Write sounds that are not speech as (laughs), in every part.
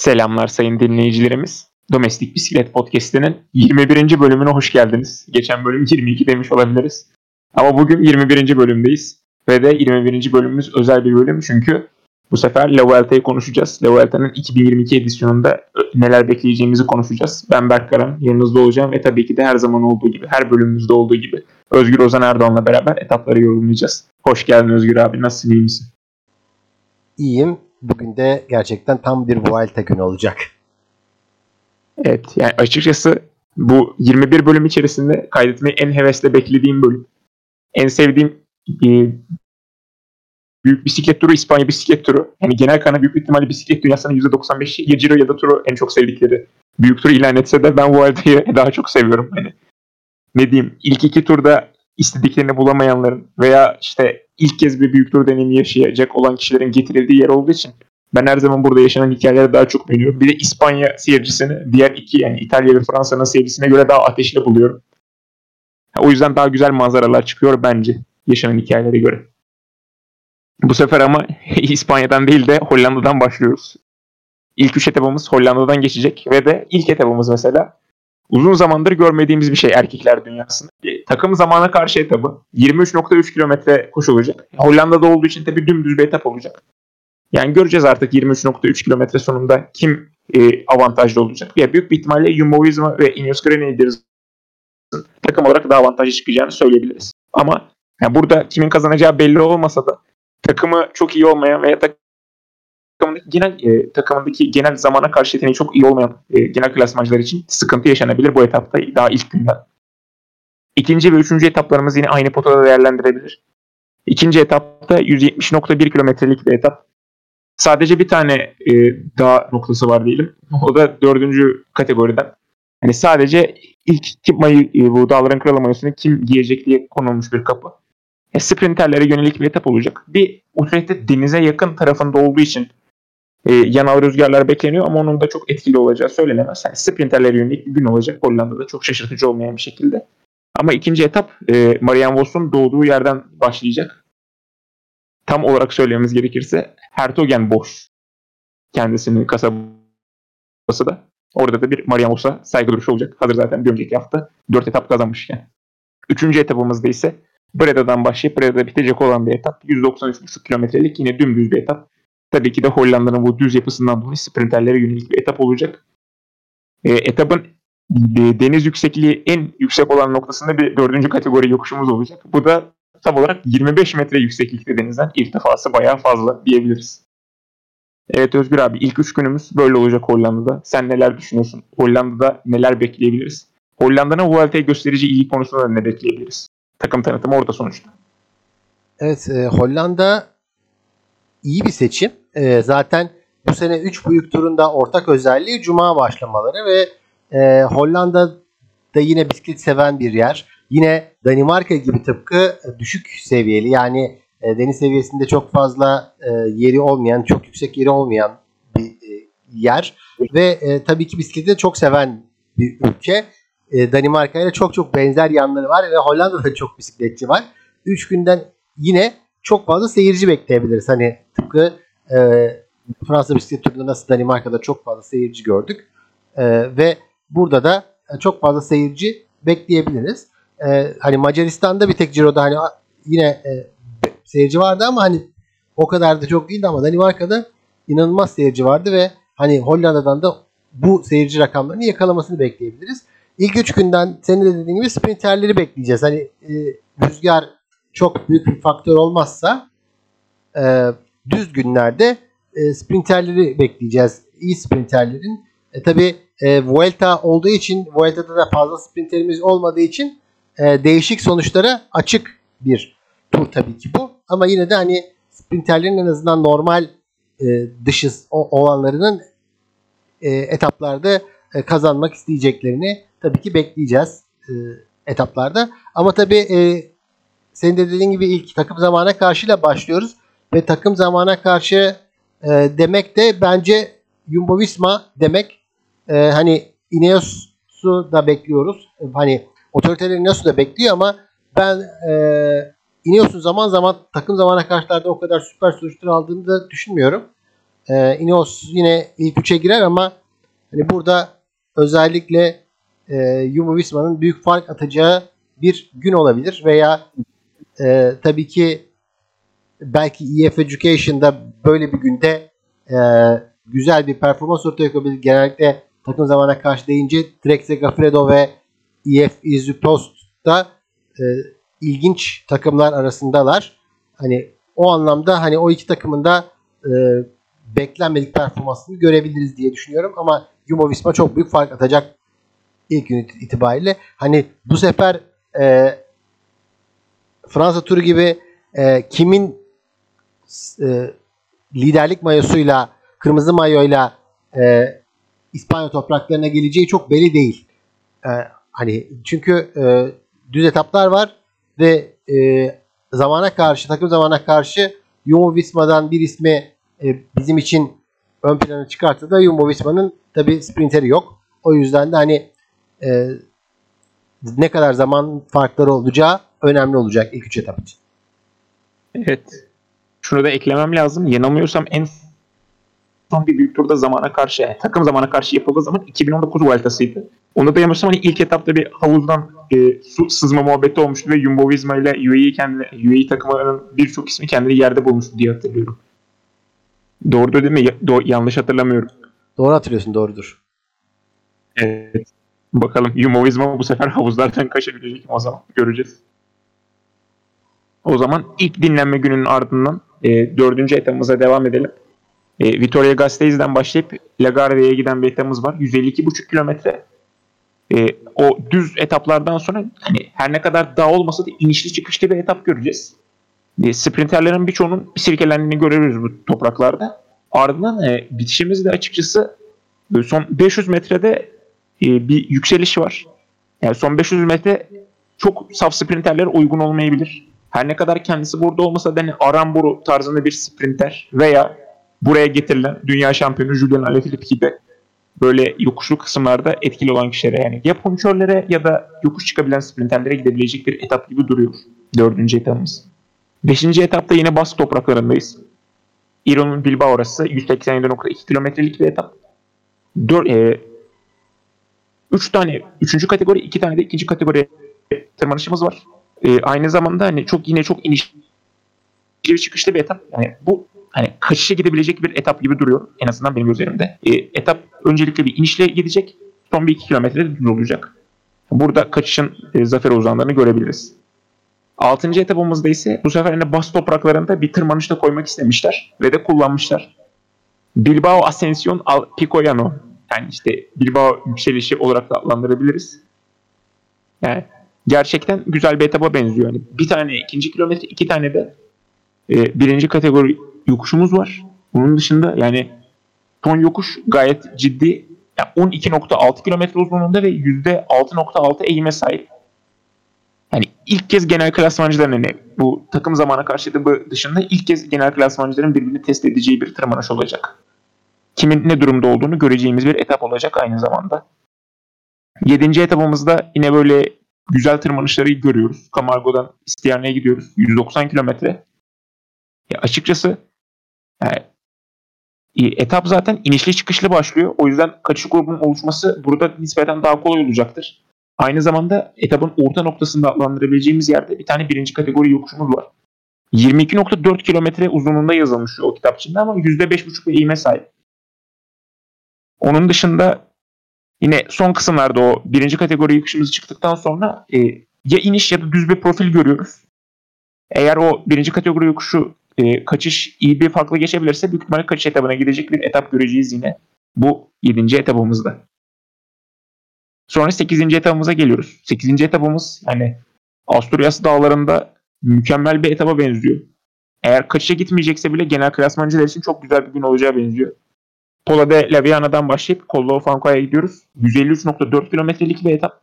Selamlar sayın dinleyicilerimiz. Domestik Bisiklet Podcast'inin 21. bölümüne hoş geldiniz. Geçen bölüm 22 demiş olabiliriz. Ama bugün 21. bölümdeyiz. Ve de 21. bölümümüz özel bir bölüm çünkü bu sefer La Vuelta'yı konuşacağız. La Vuelta'nın 2022 edisyonunda neler bekleyeceğimizi konuşacağız. Ben Berk Karan, yanınızda olacağım ve tabii ki de her zaman olduğu gibi, her bölümümüzde olduğu gibi Özgür Ozan Erdoğan'la beraber etapları yorumlayacağız. Hoş geldin Özgür abi, nasılsın, iyi misin? İyiyim. Bugün de gerçekten tam bir Vuelta günü olacak. Evet yani açıkçası bu 21 bölüm içerisinde kaydetmeyi en hevesle beklediğim bölüm. En sevdiğim e, büyük bisiklet turu İspanya bisiklet turu. Yani genel kanı büyük ihtimalle bisiklet dünyasının %95'i ya Giro ya da turu en çok sevdikleri. Büyük tur ilan etse de ben Vuelta'yı (laughs) daha çok seviyorum. Hani ne diyeyim ilk iki turda istediklerini bulamayanların veya işte ilk kez bir büyük tur deneyimi yaşayacak olan kişilerin getirildiği yer olduğu için ben her zaman burada yaşanan hikayeleri daha çok beğeniyorum. Bir de İspanya seyircisini diğer iki yani İtalya ve Fransa'nın seyircisine göre daha ateşli buluyorum. O yüzden daha güzel manzaralar çıkıyor bence yaşanan hikayelere göre. Bu sefer ama (laughs) İspanya'dan değil de Hollanda'dan başlıyoruz. İlk üç etapımız Hollanda'dan geçecek ve de ilk etapımız mesela uzun zamandır görmediğimiz bir şey erkekler dünyasında. Takım zamana karşı etabı 23.3 kilometre koşulacak. Hollanda'da olduğu için tabii dümdüz bir etap olacak. Yani göreceğiz artık 23.3 kilometre sonunda kim e, avantajlı olacak. Ya büyük bir ihtimalle Jumbo Visma ve Ineos Grenadiers'ın takım olarak daha avantajlı çıkacağını söyleyebiliriz. Ama yani burada kimin kazanacağı belli olmasa da takımı çok iyi olmayan veya takımındaki genel e, takımındaki genel zamana karşı yeteneği çok iyi olmayan e, genel klasmancılar için sıkıntı yaşanabilir bu etapta daha ilk günden. İkinci ve üçüncü etaplarımız yine aynı potada değerlendirebilir. İkinci etapta 170.1 kilometrelik bir etap. Sadece bir tane e, dağ noktası var diyelim. O da dördüncü kategoriden. Yani sadece ilk kim mayı, e, bu dağların kralı mayosunu kim giyecek diye konulmuş bir kapı. E, sprinterlere yönelik bir etap olacak. Bir Utrecht'te denize yakın tarafında olduğu için e, yanal rüzgarlar bekleniyor ama onun da çok etkili olacağı söylenemez. Yani sprinterlere yönelik bir gün olacak Hollanda'da çok şaşırtıcı olmayan bir şekilde. Ama ikinci etap e, Marianne Vos'un doğduğu yerden başlayacak. Tam olarak söylememiz gerekirse Hertogen Bosch kendisinin kasabası da. Orada da bir Marianne Vos'a saygı duruşu olacak. Hazır zaten bir önceki hafta 4 etap kazanmışken. Üçüncü etapımızda ise Breda'dan başlayıp Breda'da bitecek olan bir etap. 193,5 kilometrelik yine dümdüz bir etap. Tabii ki de Hollanda'nın bu düz yapısından dolayı sprinterlere yönelik bir etap olacak. E, etapın e, deniz yüksekliği en yüksek olan noktasında bir dördüncü kategori yokuşumuz olacak. Bu da tam olarak 25 metre yükseklikte denizden irtifası bayağı fazla diyebiliriz. Evet Özgür abi ilk üç günümüz böyle olacak Hollanda'da. Sen neler düşünüyorsun? Hollanda'da neler bekleyebiliriz? Hollanda'nın Vuelta'ya gösterici ilgi konusunda ne bekleyebiliriz? Takım tanıtımı orada sonuçta. Evet e, Hollanda iyi bir seçim. E, zaten bu sene 3 büyük turunda ortak özelliği cuma başlamaları ve e, Hollanda da yine bisiklet seven bir yer. Yine Danimarka gibi tıpkı düşük seviyeli yani e, deniz seviyesinde çok fazla e, yeri olmayan, çok yüksek yeri olmayan bir e, yer ve e, tabii ki bisikleti de çok seven bir ülke. E, Danimarka ile çok çok benzer yanları var ve Hollanda'da çok bisikletçi var. 3 günden yine çok fazla seyirci bekleyebiliriz. Hani tıpkı e, Fransa bisiklet turunda nasıl Danimarka'da çok fazla seyirci gördük. E, ve burada da çok fazla seyirci bekleyebiliriz. E, hani Macaristan'da bir tek Ciro'da hani yine e, seyirci vardı ama hani o kadar da çok değildi ama Danimarka'da inanılmaz seyirci vardı ve hani Hollanda'dan da bu seyirci rakamlarını yakalamasını bekleyebiliriz. İlk üç günden senin de dediğin gibi sprinterleri bekleyeceğiz. Hani e, rüzgar çok büyük bir faktör olmazsa e, düz günlerde e, sprinterleri bekleyeceğiz. İyi sprinterlerin. E, Tabi e, Vuelta olduğu için Vuelta'da da fazla sprinterimiz olmadığı için e, değişik sonuçlara açık bir tur tabii ki bu. Ama yine de hani sprinterlerin en azından normal e, dışı olanlarının e, etaplarda e, kazanmak isteyeceklerini tabii ki bekleyeceğiz e, etaplarda. Ama tabii e, senin de dediğin gibi ilk takım zamana karşıyla başlıyoruz. Ve takım zamana karşı e, demek de bence Jumbo Visma demek e, hani Ineos'u da bekliyoruz. Hani otoriteler Ineos'u da bekliyor ama ben e, Ineos'un zaman zaman takım zamana karşılarda o kadar süper sonuçlar aldığını da düşünmüyorum. E, Ineos yine ilk üçe girer ama hani burada özellikle e, Jumbo Visma'nın büyük fark atacağı bir gün olabilir veya e, tabii ki belki EF Education'da böyle bir günde e, güzel bir performans ortaya koyabilir. Genellikle takım zamana karşı deyince Trek Segafredo ve EF Izupost da e, ilginç takımlar arasındalar. Hani o anlamda hani o iki takımın da e, beklenmedik performansını görebiliriz diye düşünüyorum ama Jumbo Visma çok büyük fark atacak ilk gün itibariyle. Hani bu sefer e, Fransa turu gibi e, kimin e, liderlik mayosuyla kırmızı mayoyla e, İspanya topraklarına geleceği çok belli değil. E, hani çünkü e, düz etaplar var ve e, zamana karşı takım zamana karşı Jumbo Visma'dan bir ismi e, bizim için ön plana çıkarttı da Jumbo Visma'nın tabi sprinteri yok. O yüzden de hani e, ne kadar zaman farkları olacağı önemli olacak ilk üç etap için. Evet. Şunu da eklemem lazım. Yanılmıyorsam en son bir büyük turda zamana karşı yani takım zamana karşı yapıldığı zaman 2019 Vuelta'sıydı. Onu da yanılmıyorsam hani ilk etapta bir havuzdan e, su sızma muhabbeti olmuştu ve Jumbo Visma ile UAE, kendine, UAE takımlarının birçok ismi kendini yerde bulmuştu diye hatırlıyorum. Doğru değil mi? Do- yanlış hatırlamıyorum. Doğru hatırlıyorsun doğrudur. Evet. Bakalım Jumbo Visma bu sefer havuzlardan kaçabilecek mi o zaman? Göreceğiz. O zaman ilk dinlenme gününün ardından e, dördüncü etapımıza devam edelim. E, Vitoria Gasteiz'den başlayıp Lagarde'ye giden bir etapımız var. 152,5 kilometre. E, o düz etaplardan sonra hani her ne kadar dağ olmasa da inişli çıkışlı bir etap göreceğiz. E, sprinterlerin birçoğunun sirkelendiğini görüyoruz bu topraklarda. Ardından e, bitişimiz de açıkçası e, son 500 metrede e, bir yükseliş var. Yani son 500 metre çok saf sprinterlere uygun olmayabilir. Her ne kadar kendisi burada olmasa da hani Aramburu tarzında bir sprinter veya buraya getirilen dünya şampiyonu Julian Alaphilippe gibi böyle yokuşlu kısımlarda etkili olan kişilere yani ya ponçörlere ya da yokuş çıkabilen sprinterlere gidebilecek bir etap gibi duruyor. Dördüncü etapımız. Beşinci etapta yine Bask topraklarındayız. İron'un Bilbao orası 187.2 kilometrelik bir etap. Dör, e, üç tane, üçüncü kategori, iki tane de ikinci kategori tırmanışımız var. E, aynı zamanda hani çok yine çok inişli bir çıkışlı bir etap. Yani bu hani kaçışa gidebilecek bir etap gibi duruyor en azından benim üzerimde. E, etap öncelikle bir inişle gidecek. Son bir iki kilometrede düz olacak. Burada kaçışın e, zafer uzanlarını görebiliriz. Altıncı etapımızda ise bu sefer yine bas topraklarında bir tırmanışta koymak istemişler ve de kullanmışlar. Bilbao Ascension al Picoyano. Yani işte Bilbao yükselişi olarak da adlandırabiliriz. Yani gerçekten güzel bir etaba benziyor. Yani bir tane ikinci kilometre, iki tane de e, birinci kategori yokuşumuz var. Bunun dışında yani son yokuş gayet ciddi. Yani 12.6 kilometre uzunluğunda ve %6.6 eğime sahip. Yani ilk kez genel klasmancıların hani bu takım zamana karşı da dışında ilk kez genel klasmancıların birbirini test edeceği bir tırmanış olacak. Kimin ne durumda olduğunu göreceğimiz bir etap olacak aynı zamanda. Yedinci etapımızda yine böyle güzel tırmanışları görüyoruz. Camargo'dan İstiyane'ye gidiyoruz. 190 kilometre. Ya açıkçası yani, e, etap zaten inişli çıkışlı başlıyor. O yüzden kaçış grubunun oluşması burada nispeten daha kolay olacaktır. Aynı zamanda etapın orta noktasında adlandırabileceğimiz yerde bir tane birinci kategori yokuşumuz var. 22.4 kilometre uzunluğunda yazılmış o kitap içinde ama %5.5 bir eğime sahip. Onun dışında yine son kısımlarda o birinci kategori yokuşumuz çıktıktan sonra e, ya iniş ya da düz bir profil görüyoruz. Eğer o birinci kategori yokuşu e, kaçış iyi bir farklı geçebilirse büyük ihtimalle kaçış etabına gidecek bir etap göreceğiz yine bu 7. etapımızda. Sonra 8. etapımıza geliyoruz. 8. etapımız yani Asturias dağlarında mükemmel bir etaba benziyor. Eğer kaçışa gitmeyecekse bile genel klasmancılar için çok güzel bir gün olacağı benziyor. Pola de Laviana'dan başlayıp Collo Fanco'ya gidiyoruz. 153.4 kilometrelik bir etap.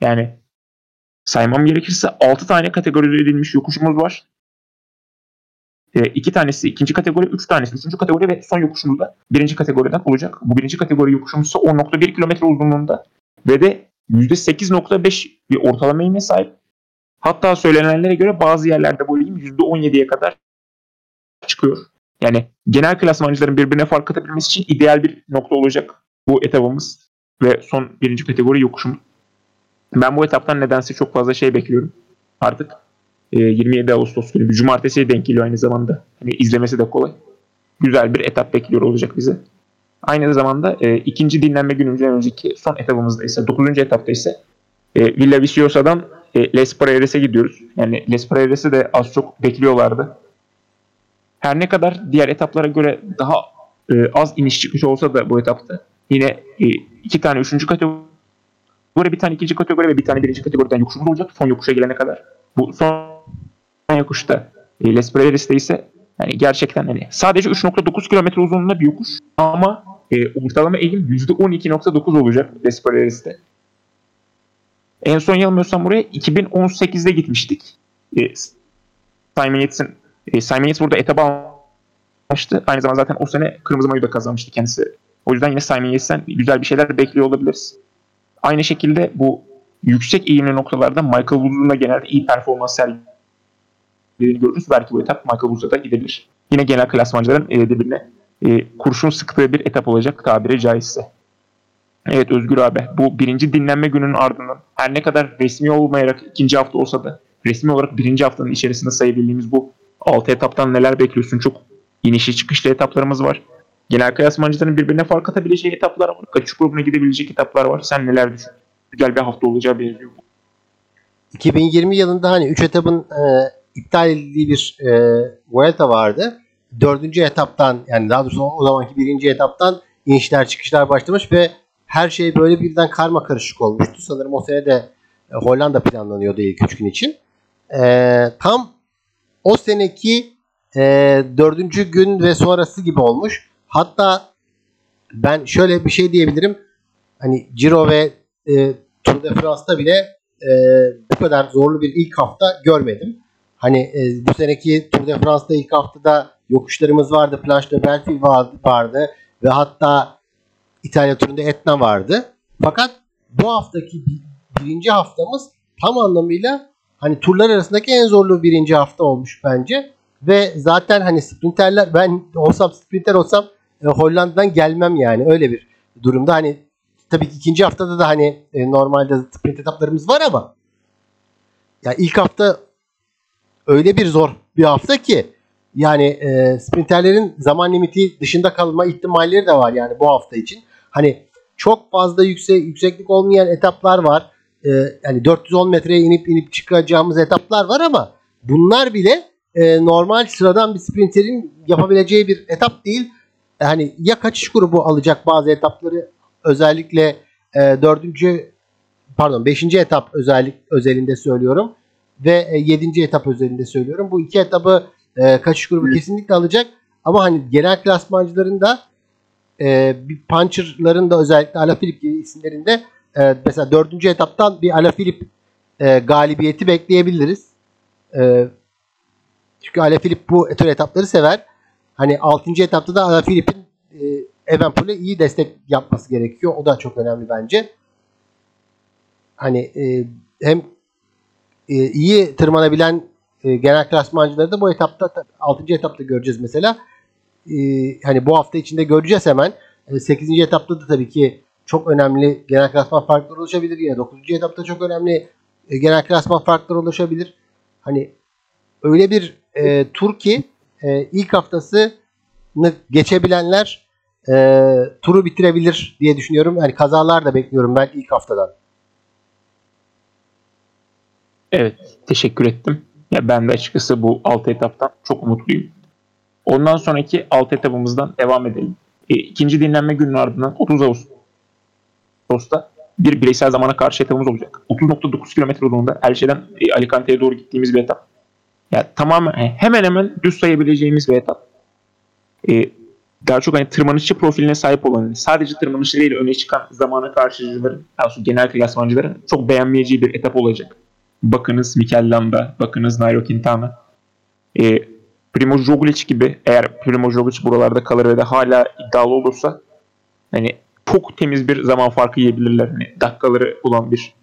Yani saymam gerekirse 6 tane kategorize edilmiş yokuşumuz var. E, iki tanesi ikinci kategori, üç tanesi üçüncü kategori ve son yokuşumuz da birinci kategoriden olacak. Bu birinci kategori yokuşumuz ise 10.1 kilometre uzunluğunda ve de %8.5 bir ortalama eğime sahip. Hatta söylenenlere göre bazı yerlerde bu eğim %17'ye kadar çıkıyor. Yani genel klasmancıların birbirine fark katabilmesi için ideal bir nokta olacak bu etapımız ve son birinci kategori yokuşumuz. Ben bu etaptan nedense çok fazla şey bekliyorum. Artık e, 27 Ağustos günü bir cumartesiye denk geliyor aynı zamanda. Hani izlemesi de kolay. Güzel bir etap bekliyor olacak bize. Aynı zamanda e, ikinci dinlenme günümüzden önceki son etapımızda ise 9. etapta ise e, Villa Viciosa'dan e, Les Praieres'e gidiyoruz. Yani Les Praieres'i de az çok bekliyorlardı. Her ne kadar diğer etaplara göre daha e, az iniş çıkış olsa da bu etapta yine e, iki tane üçüncü kategori bir tane ikinci kategori ve bir tane birinci kategoriden yokuşumuz olacak son yokuşa gelene kadar. Bu son yokuşta e, Les Praieres'te ise yani gerçekten hani sadece 3.9 kilometre uzunluğunda bir yokuş ama e, ortalama eğim %12.9 olacak Les Praieres'te. En son yanılmıyorsam buraya 2018'de gitmiştik. E, Simon Yates'in e, Simon Yates burada etaba almıştı. Aynı zamanda zaten o sene Kırmızı Mayo'yu da kazanmıştı kendisi. O yüzden yine Simon Yates'ten güzel bir şeyler bekliyor olabiliriz. Aynı şekilde bu yüksek eğimli noktalarda Michael Woods'un da genelde iyi performans sergilediğini görürüz. Belki bu etap Michael Woods'a da gidebilir. Yine genel klasmancıların e, birbirine e, kurşun sıktığı bir etap olacak tabiri caizse. Evet Özgür abi bu birinci dinlenme gününün ardından her ne kadar resmi olmayarak ikinci hafta olsa da resmi olarak birinci haftanın içerisinde sayabildiğimiz bu 6 etaptan neler bekliyorsun? Çok inişli çıkışlı etaplarımız var. Genel kıyasmancıların birbirine fark atabileceği etaplar var. Kaçış grubuna gidebilecek etaplar var. Sen neler düşünüyorsun? Güzel bir hafta olacağı benziyor. 2020 yılında hani 3 etapın e, iptal edildiği bir e, Vuelta vardı. Dördüncü etaptan yani daha doğrusu o zamanki birinci etaptan inişler çıkışlar başlamış ve her şey böyle birden karma karışık olmuştu. Sanırım o sene de e, Hollanda planlanıyordu ilk üç gün için. E, tam o seneki e, dördüncü gün ve sonrası gibi olmuş. Hatta ben şöyle bir şey diyebilirim. Hani Giro ve e, Tour de France'da bile e, bu kadar zorlu bir ilk hafta görmedim. Hani e, bu seneki Tour de France'da ilk haftada yokuşlarımız vardı. Planche de Belleville vardı, vardı ve hatta İtalya turunda Etna vardı. Fakat bu haftaki birinci haftamız tam anlamıyla hani turlar arasındaki en zorlu birinci hafta olmuş bence. Ve zaten hani sprinterler ben olsam sprinter olsam e, Hollanda'dan gelmem yani öyle bir durumda. Hani tabii ki ikinci haftada da hani e, normalde sprint etaplarımız var ama ya ilk hafta öyle bir zor bir hafta ki yani e, sprinterlerin zaman limiti dışında kalma ihtimalleri de var yani bu hafta için. Hani çok fazla yüksek yükseklik olmayan etaplar var. E, yani 410 metreye inip inip çıkacağımız etaplar var ama bunlar bile e, normal sıradan bir sprinterin yapabileceği bir etap değil. Yani ya kaçış grubu alacak bazı etapları özellikle e, dördüncü pardon beşinci etap özellik özelinde söylüyorum ve e, yedinci etap özelinde söylüyorum. Bu iki etabı e, kaçış grubu kesinlikle alacak ama hani genel klasmancıların da e, puncher'ların da özellikle Alaphilippe gibi isimlerinde e, mesela dördüncü etaptan bir Alaphilippe e, galibiyeti bekleyebiliriz. E, çünkü Alaphilippe bu tür etapları sever. Hani 6. etapta da Alaphilippe'in e, Evenpool'e iyi destek yapması gerekiyor. O da çok önemli bence. Hani e, hem e, iyi tırmanabilen e, genel klasmancıları da bu etapta 6. etapta göreceğiz mesela. E, hani bu hafta içinde göreceğiz hemen. E, 8. etapta da tabii ki çok önemli genel klasman farkları oluşabilir. Yine 9. etapta çok önemli e, genel klasman farkları oluşabilir. Hani öyle bir e, tur ki e, ilk haftasını geçebilenler e, turu bitirebilir diye düşünüyorum. Yani kazalar da bekliyorum ben ilk haftadan. Evet, teşekkür ettim. Ya ben de açıkçası bu 6 etaptan çok umutluyum. Ondan sonraki 6 etapımızdan devam edelim. E, ikinci dinlenme gününün ardından 30 Ağustos'ta bir bireysel zamana karşı etapımız olacak. 30.9 kilometre uzunluğunda Elche'den e, Alicante'ye doğru gittiğimiz bir etap. Yani tamamen hemen hemen düz sayabileceğimiz bir etap. E, daha çok hani tırmanışçı profiline sahip olan, sadece tırmanışlarıyla öne çıkan zamana karşıcıların, daha genel klasmancıların çok beğenmeyeceği bir etap olacak. Bakınız Mikel Landa, bakınız Nairo Quintana. E, Primoz Roglic gibi eğer Primoz Roglic buralarda kalır ve de hala iddialı olursa hani çok temiz bir zaman farkı yiyebilirler. Hani dakikaları bulan bir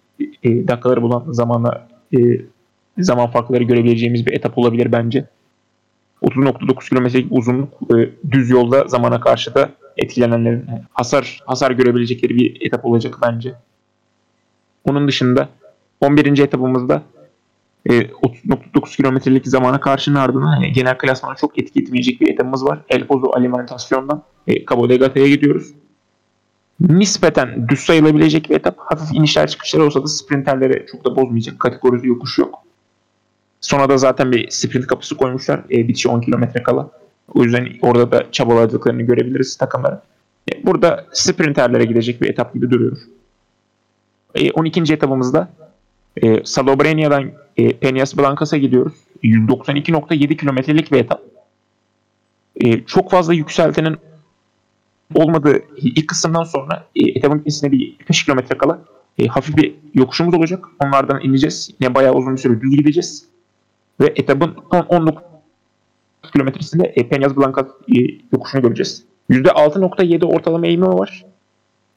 e, dakikaları bulan zamana e, zaman farkları görebileceğimiz bir etap olabilir bence. 30.9 kilometrelik uzunluk e, düz yolda zamana karşı da etkilenenlerin hasar hasar görebilecekleri bir etap olacak bence. Onun dışında 11. etapımızda e, 30.9 kilometrelik zamana karşının ardından hani genel klasmana çok etki etmeyecek bir etapımız var. El Pozo Alimentasyon'dan e, Cabo de Gata'ya gidiyoruz. Nispeten düz sayılabilecek bir etap. Hafif inişler çıkışlar olsa da sprinterlere çok da bozmayacak. Kategoride yokuş yok. Sonra da zaten bir sprint kapısı koymuşlar. E, bitişi 10 kilometre kala. O yüzden orada da çabaladıklarını görebiliriz takımlara. E, burada sprinterlere gidecek bir etap gibi duruyor. E, 12. etapımızda e, Salobrenia'dan e, Peñas Blancas'a gidiyoruz. 192.7 kilometrelik bir etap. E, çok fazla yükseltenin olmadığı ilk kısımdan sonra e, etapın bitmesine bir 5 kilometre kala e, hafif bir yokuşumuz olacak. Onlardan ineceğiz. Yine bayağı uzun bir süre düz gideceğiz. Ve etapın son 19 kilometresinde e, Peñas Blancas e, yokuşunu göreceğiz. %6.7 ortalama eğimi var.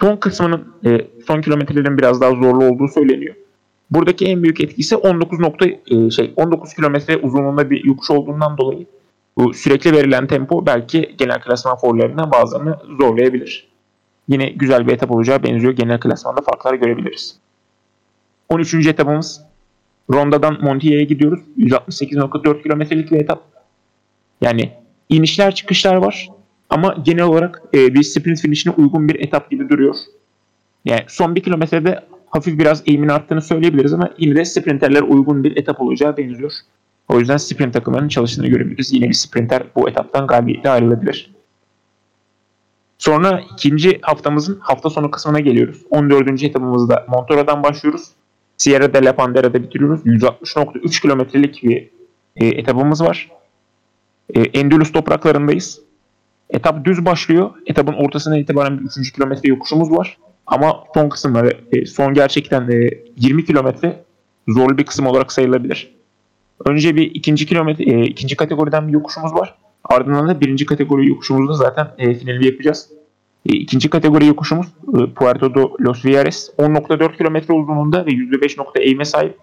Son kısmının e, son kilometrelerin biraz daha zorlu olduğu söyleniyor. Buradaki en büyük etkisi 19 nokta, e, şey 19 kilometre uzunluğunda bir yokuş olduğundan dolayı bu sürekli verilen tempo belki genel klasman forlarına bazılarını zorlayabilir. Yine güzel bir etap olacağı benziyor. Genel klasmanda farklar görebiliriz. 13. etapımız Ronda'dan Montiel'e gidiyoruz. 168.4 kilometrelik bir etap. Yani inişler çıkışlar var. Ama genel olarak e, bir sprint finishine uygun bir etap gibi duruyor. Yani son bir kilometrede hafif biraz eğimin arttığını söyleyebiliriz ama yine de sprinterler uygun bir etap olacağı benziyor. O yüzden sprint takımlarının çalıştığını görebiliriz. Yine bir sprinter bu etaptan galibiyetle ayrılabilir. Sonra ikinci haftamızın hafta sonu kısmına geliyoruz. 14. etapımızda Montora'dan başlıyoruz. Sierra de la Pandera'da bitiriyoruz. 160.3 kilometrelik bir e, etapımız var. E, Endülüs topraklarındayız. Etap düz başlıyor. Etapın ortasına itibaren bir 3. kilometre yokuşumuz var. Ama son kısımları, e, son gerçekten e, 20 kilometre zorlu bir kısım olarak sayılabilir. Önce bir ikinci kilometre, e, ikinci kategoriden bir yokuşumuz var. Ardından da birinci kategori yokuşumuzda zaten e, finali yapacağız. E, ikinci kategori yokuşumuz e, Puerto de Los Villares. 10.4 kilometre uzunluğunda ve %5 nokta eğime sahip.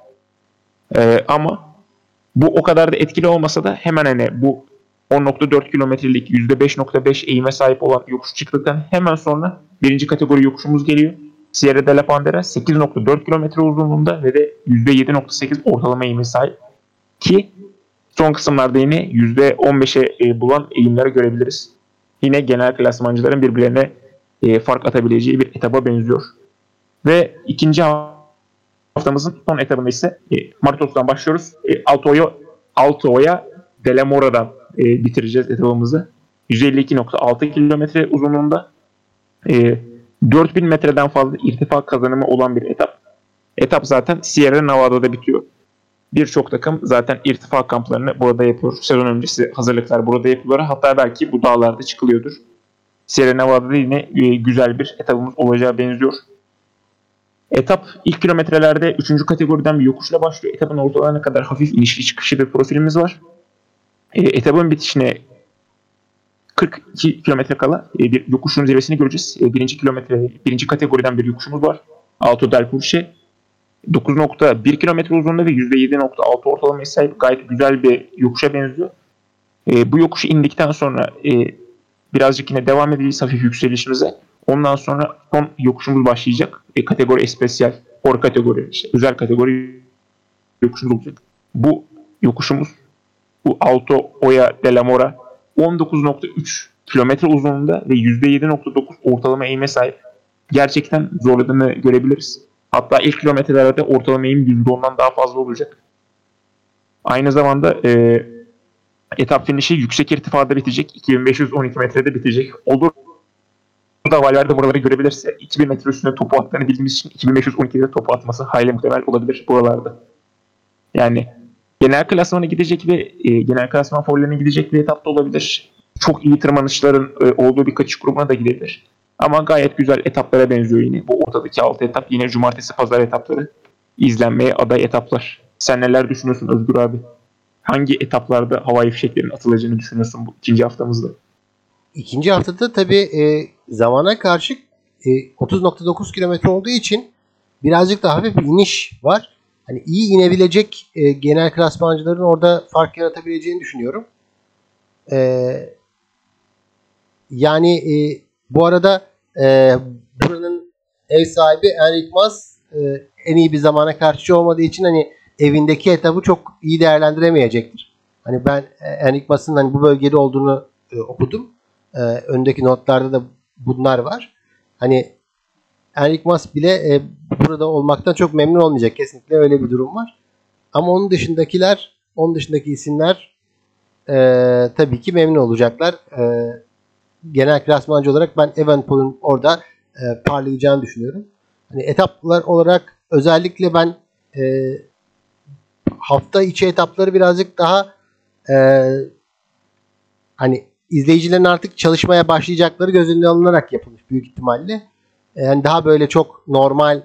E, ama bu o kadar da etkili olmasa da hemen hani bu 10.4 kilometrelik %5.5 eğime sahip olan yokuş çıktıktan hemen sonra birinci kategori yokuşumuz geliyor. Sierra de la Pandera 8.4 kilometre uzunluğunda ve de %7.8 ortalama eğime sahip. Ki son kısımlarda yine %15'e e, bulan eğimleri görebiliriz. Yine genel klasmancıların birbirlerine e, fark atabileceği bir etaba benziyor. Ve ikinci haftamızın son etabında ise e, Martos'tan başlıyoruz. Alto'ya Alto'ya Delamora'dan bitireceğiz etabımızı. 152.6 kilometre uzunluğunda e, 4000 metreden fazla irtifa kazanımı olan bir etap. Etap zaten Sierra Nevada'da bitiyor. Birçok takım zaten irtifa kamplarını burada yapıyor. Sezon öncesi hazırlıklar burada yapılıyor. Hatta belki bu dağlarda çıkılıyordur. Sierra Nevada'da yine e, güzel bir etapımız olacağı benziyor. Etap ilk kilometrelerde 3. kategoriden bir yokuşla başlıyor. Etapın ortalarına kadar hafif inişli çıkışlı bir profilimiz var. E, etapın bitişine 42 kilometre kala e, bir yokuşun zirvesini göreceğiz. E, birinci kilometre, birinci kategoriden bir yokuşumuz var. Alto del Purche. 9.1 kilometre uzunluğunda ve %7.6 ortalamaya sahip gayet güzel bir yokuşa benziyor. E, bu yokuşu indikten sonra e, birazcık yine devam edeceğiz hafif yükselişimize. Ondan sonra son yokuşumuz başlayacak. E, kategori espesyal, or kategori, işte özel kategori yokuşumuz olacak. Bu yokuşumuz bu Alto Oya de la Mora 19.3 kilometre uzunluğunda ve %7.9 ortalama eğime sahip. Gerçekten zorladığını görebiliriz. Hatta ilk kilometrelerde ortalama eğim %10'dan daha fazla olacak. Aynı zamanda e, etap finişi yüksek irtifada bitecek. 2512 metrede bitecek. Olur da Valverde buraları görebilirse 2000 metre üstünde topu attığını bildiğimiz için 2512'de topu atması hayli muhtemel olabilir buralarda. Yani genel klasmana gidecek ve e, genel klasman forlarına gidecek bir etapta olabilir. Çok iyi tırmanışların e, olduğu bir kaçış grubuna da gidebilir. Ama gayet güzel etaplara benziyor yine. Bu ortadaki 6 etap yine cumartesi pazar etapları izlenmeye aday etaplar. Sen neler düşünüyorsun Özgür abi? Hangi etaplarda havai fişeklerin atılacağını düşünüyorsun bu ikinci haftamızda? İkinci haftada tabii e, zamana karşı e, 30.9 kilometre olduğu için birazcık daha hafif bir iniş var. Hani iyi inebilecek e, genel klasmancıların orada fark yaratabileceğini düşünüyorum. Ee, yani e, bu arada e, buranın ev sahibi Enric Mas e, en iyi bir zamana karşı olmadığı için hani evindeki etabı çok iyi değerlendiremeyecektir. Hani ben e, Enric Mas'ın hani bu bölgede olduğunu e, okudum. E, öndeki notlarda da bunlar var. Hani Enric Mas bile e, burada olmaktan çok memnun olmayacak. Kesinlikle öyle bir durum var. Ama onun dışındakiler, onun dışındaki isimler e, tabii ki memnun olacaklar. E, genel klasmancı olarak ben Evenpool'un orada e, parlayacağını düşünüyorum. Hani etaplar olarak özellikle ben e, hafta içi etapları birazcık daha e, hani izleyicilerin artık çalışmaya başlayacakları göz önüne alınarak yapılmış büyük ihtimalle. Yani daha böyle çok normal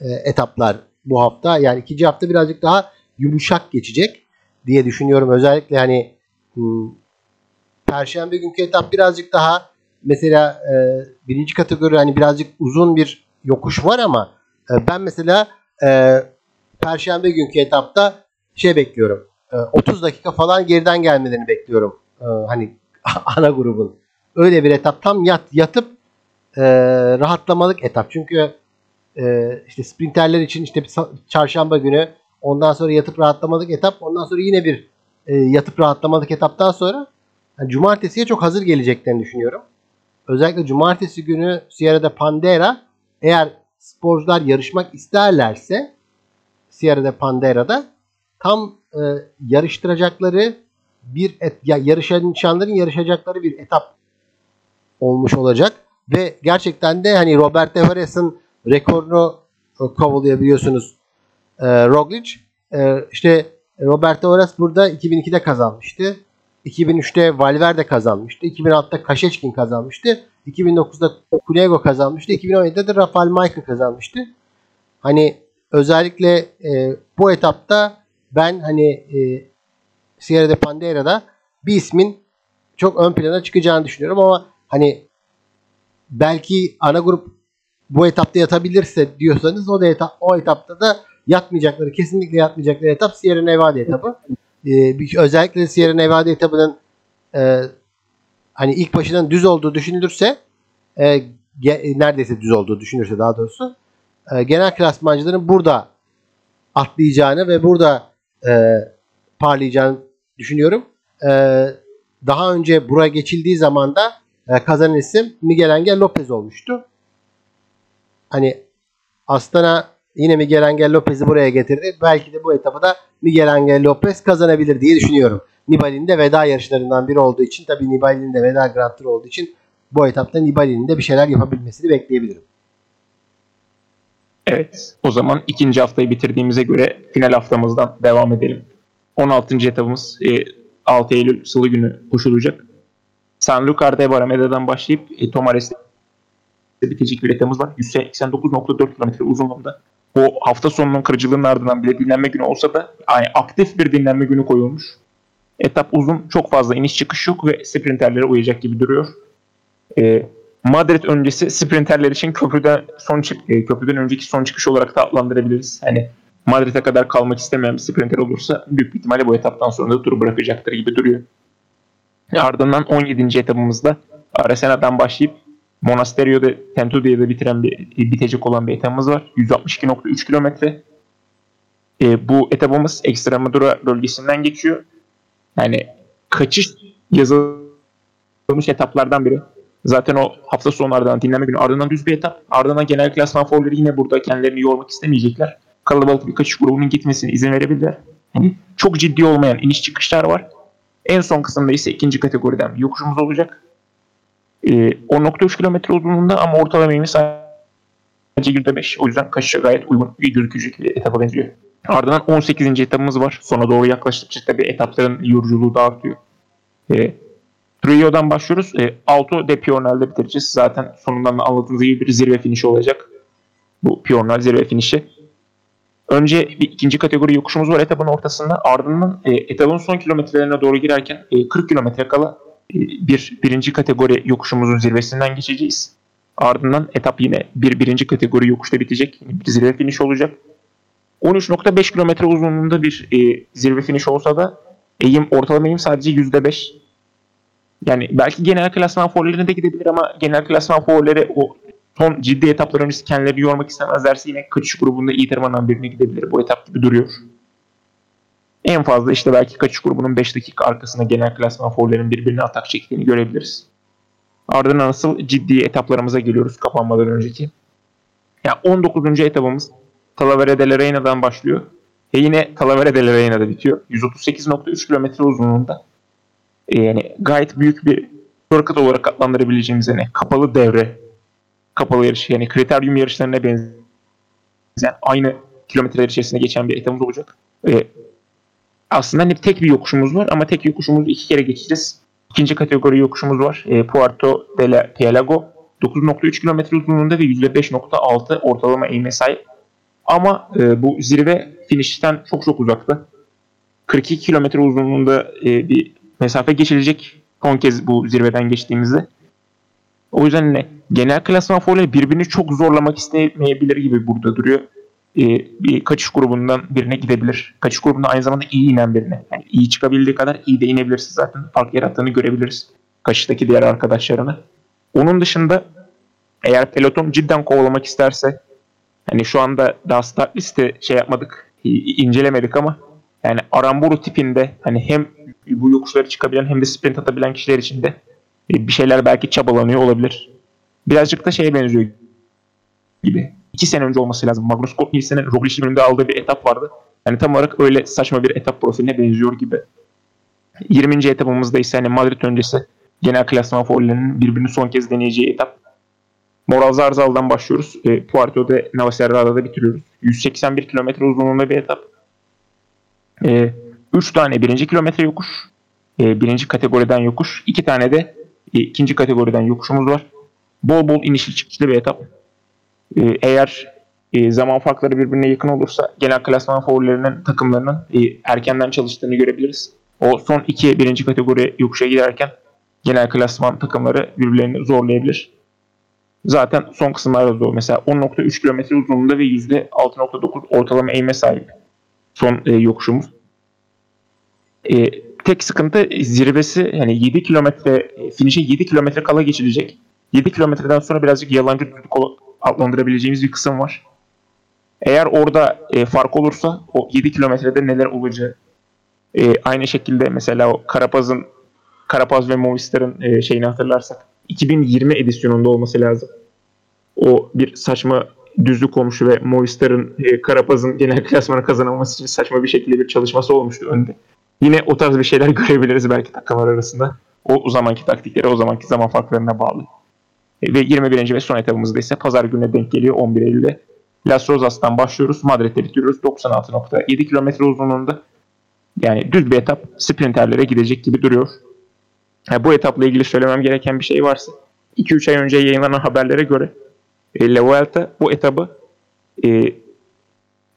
e, etaplar bu hafta. Yani ikinci hafta birazcık daha yumuşak geçecek diye düşünüyorum. Özellikle hani hmm, Perşembe günkü etap birazcık daha mesela e, birinci kategori hani birazcık uzun bir yokuş var ama e, ben mesela e, Perşembe günkü etapta şey bekliyorum. E, 30 dakika falan geriden gelmelerini bekliyorum. E, hani (laughs) ana grubun. Öyle bir etap tam yat yatıp e, rahatlamalık etap. Çünkü e, işte sprinterler için işte çarşamba günü ondan sonra yatıp rahatlamalık etap ondan sonra yine bir e, yatıp rahatlamalık etaptan sonra cumartesiye çok hazır geleceklerini düşünüyorum. Özellikle cumartesi günü Sierra de Pandera eğer sporcular yarışmak isterlerse Sierra de Pandera'da tam e, yarıştıracakları bir et, ya yarışanların yarışacakları bir etap olmuş olacak ve gerçekten de hani Robert Everest'in rekorunu e, kovalayabiliyorsunuz e, Roglic. E, işte Robert Everest burada 2002'de kazanmıştı. 2003'te Valverde kazanmıştı. 2006'da Kaşeçkin kazanmıştı. 2009'da Kulego kazanmıştı. 2017'de de Rafael Michael kazanmıştı. Hani özellikle e, bu etapta ben hani e, Sierra de Pandera'da bir ismin çok ön plana çıkacağını düşünüyorum ama hani belki ana grup bu etapta yatabilirse diyorsanız o da etap, o etapta da yatmayacakları kesinlikle yatmayacakları etap Sierra Nevada etabı. Ee, özellikle Sierra Nevada etabının e, hani ilk başından düz olduğu düşünülürse e, ge, neredeyse düz olduğu düşünürse daha doğrusu e, genel klasmancıların burada atlayacağını ve burada e, parlayacağını düşünüyorum. E, daha önce buraya geçildiği zaman da e, kazanan isim Miguel Angel Lopez olmuştu. Hani Astana yine Miguel Angel Lopez'i buraya getirdi. Belki de bu etabı da Miguel Angel Lopez kazanabilir diye düşünüyorum. Nibali'nin de veda yarışlarından biri olduğu için tabii Nibali'nin de veda Grand Tour olduğu için bu etapta Nibali'nin de bir şeyler yapabilmesini bekleyebilirim. Evet. O zaman ikinci haftayı bitirdiğimize göre final haftamızdan devam edelim. 16. etabımız 6 e, Eylül Salı günü koşulacak. San Lucar de Barameda'dan başlayıp e, Tomares'te bitecek bir etabımız var. 189.4 km uzunluğunda. O hafta sonunun kırıcılığının ardından bile dinlenme günü olsa da yani aktif bir dinlenme günü koyulmuş. Etap uzun, çok fazla iniş çıkış yok ve sprinterlere uyacak gibi duruyor. E, Madrid öncesi sprinterler için köprüden son e, köprüden önceki son çıkış olarak da adlandırabiliriz. Hani Madrid'e kadar kalmak istemeyen bir sprinter olursa büyük bir ihtimalle bu etaptan sonra da turu bırakacaktır gibi duruyor. Ardından 17. etapımızda Arasena'dan başlayıp Monasterio'da Tentudia'da bitiren bir bitecek olan bir etapımız var. 162.3 kilometre. E, bu etapımız Extremadura bölgesinden geçiyor. Yani kaçış yazılmış etaplardan biri. Zaten o hafta sonu ardından dinleme günü ardından düz bir etap. Ardından genel klasman favorileri yine burada kendilerini yormak istemeyecekler. Kalabalık bir kaçış grubunun gitmesine izin verebilirler. Yani çok ciddi olmayan iniş çıkışlar var. En son kısımda ise ikinci kategoriden bir yokuşumuz olacak. E, 10.3 kilometre uzunluğunda ama ortalama eğimi sadece %5. O yüzden kaçışa gayet uygun gözükecek bir etapa benziyor. Ardından 18. etapımız var. Sona doğru yaklaştıkça tabii etapların yoruculuğu da artıyor. E, Trio'dan başlıyoruz. E, Alto de Pionel'de bitireceğiz. Zaten sonundan da anladığınız gibi bir zirve finişi olacak. Bu Pionel zirve finişi. Önce bir ikinci kategori yokuşumuz var etapın ortasında. Ardından e, etapın son kilometrelerine doğru girerken e, 40 kilometre kala bir birinci kategori yokuşumuzun zirvesinden geçeceğiz. Ardından etap yine bir birinci kategori yokuşta bitecek. Bir zirve finiş olacak. 13.5 kilometre uzunluğunda bir e, zirve finiş olsa da eğim ortalama eğim sadece %5. Yani belki genel klasman favorilerine de gidebilir ama genel klasman favorileri o son ciddi etaplar öncesi kendilerini yormak istemezlerse yine kaçış grubunda iyi tırmanan birine gidebilir. Bu etap gibi duruyor. En fazla işte belki kaçış grubunun 5 dakika arkasında genel klasman favorilerin birbirine atak çektiğini görebiliriz. Ardından nasıl ciddi etaplarımıza geliyoruz kapanmadan önceki. Ya 19. etapımız Talavera de la Reyna'dan başlıyor. E yine Talavera de la Reyna'da bitiyor. 138.3 kilometre uzunluğunda. E yani gayet büyük bir circuit olarak adlandırabileceğimiz yani kapalı devre, kapalı yarış yani kriteryum yarışlarına benzeyen aynı kilometreler içerisinde geçen bir etapımız olacak. E, aslında hani tek bir yokuşumuz var ama tek yokuşumuzu iki kere geçeceğiz. İkinci kategori yokuşumuz var. E, Puerto de la Pielago 9.3 kilometre uzunluğunda ve %5.6 ortalama eğime sahip. Ama e, bu zirve finişten çok çok uzakta. 42 kilometre uzunluğunda e, bir mesafe geçilecek son kez bu zirveden geçtiğimizde. O yüzden ne? Genel klasman favorileri birbirini çok zorlamak istemeyebilir gibi burada duruyor. Ee, bir kaçış grubundan birine gidebilir. Kaçış grubunda aynı zamanda iyi inen birine. Yani iyi çıkabildiği kadar iyi de inebilirsin zaten. Fark yarattığını görebiliriz. Kaçıştaki diğer arkadaşlarını. Onun dışında eğer peloton cidden kovalamak isterse hani şu anda daha start liste şey yapmadık, incelemedik ama yani Aramburu tipinde hani hem bu yokuşları çıkabilen hem de sprint atabilen kişiler için de e, bir şeyler belki çabalanıyor olabilir. Birazcık da şeye benziyor gibi. İki sene önce olması lazım. Magnus Kort Nielsen'in Roglic'in önünde aldığı bir etap vardı. Yani tam olarak öyle saçma bir etap profiline benziyor gibi. 20. etapımızda ise hani Madrid öncesi genel klasman favorilerinin birbirini son kez deneyeceği etap. Moral Zarzal'dan başlıyoruz. E, Puerto de Navacerra'da bitiriyoruz. 181 kilometre uzunluğunda bir etap. E, 3 tane birinci kilometre yokuş. E, birinci kategoriden yokuş. 2 tane de e, ikinci kategoriden yokuşumuz var. Bol bol inişli çıkışlı bir etap. E, eğer e, zaman farkları birbirine yakın olursa genel klasman favorilerinin takımlarının e, erkenden çalıştığını görebiliriz. O son iki birinci kategori yokuşa giderken genel klasman takımları birbirlerini zorlayabilir. Zaten son kısımlarda da o. Mesela 10.3 kilometre uzunluğunda ve %6.9 ortalama eğime sahip son e, yokuşumuz. E, tek sıkıntı zirvesi yani 7 kilometre e, finişe 7 kilometre kala geçilecek. 7 kilometreden sonra birazcık yalancı düzlük adlandırabileceğimiz bir kısım var. Eğer orada e, fark olursa o 7 kilometrede neler olacağı e, aynı şekilde mesela o Karapaz'ın Karapaz ve Movistar'ın e, şeyini hatırlarsak 2020 edisyonunda olması lazım. O bir saçma düzlük olmuştu ve Movistar'ın e, Karapaz'ın genel klasmanı kazanılması için saçma bir şekilde bir çalışması olmuştu önde. Yine o tarz bir şeyler (laughs) görebiliriz belki takımlar arasında. O, zamanki taktikleri, o zamanki zaman farklarına bağlı. Ve 21. ve son etabımızda ise pazar gününe denk geliyor 11 Eylül'de. Las Rosas'tan başlıyoruz. Madrid'de bitiriyoruz. 96.7 kilometre uzunluğunda. Yani düz bir etap sprinterlere gidecek gibi duruyor. Yani bu etapla ilgili söylemem gereken bir şey varsa 2-3 ay önce yayınlanan haberlere göre e, La Vuelta bu etabı e,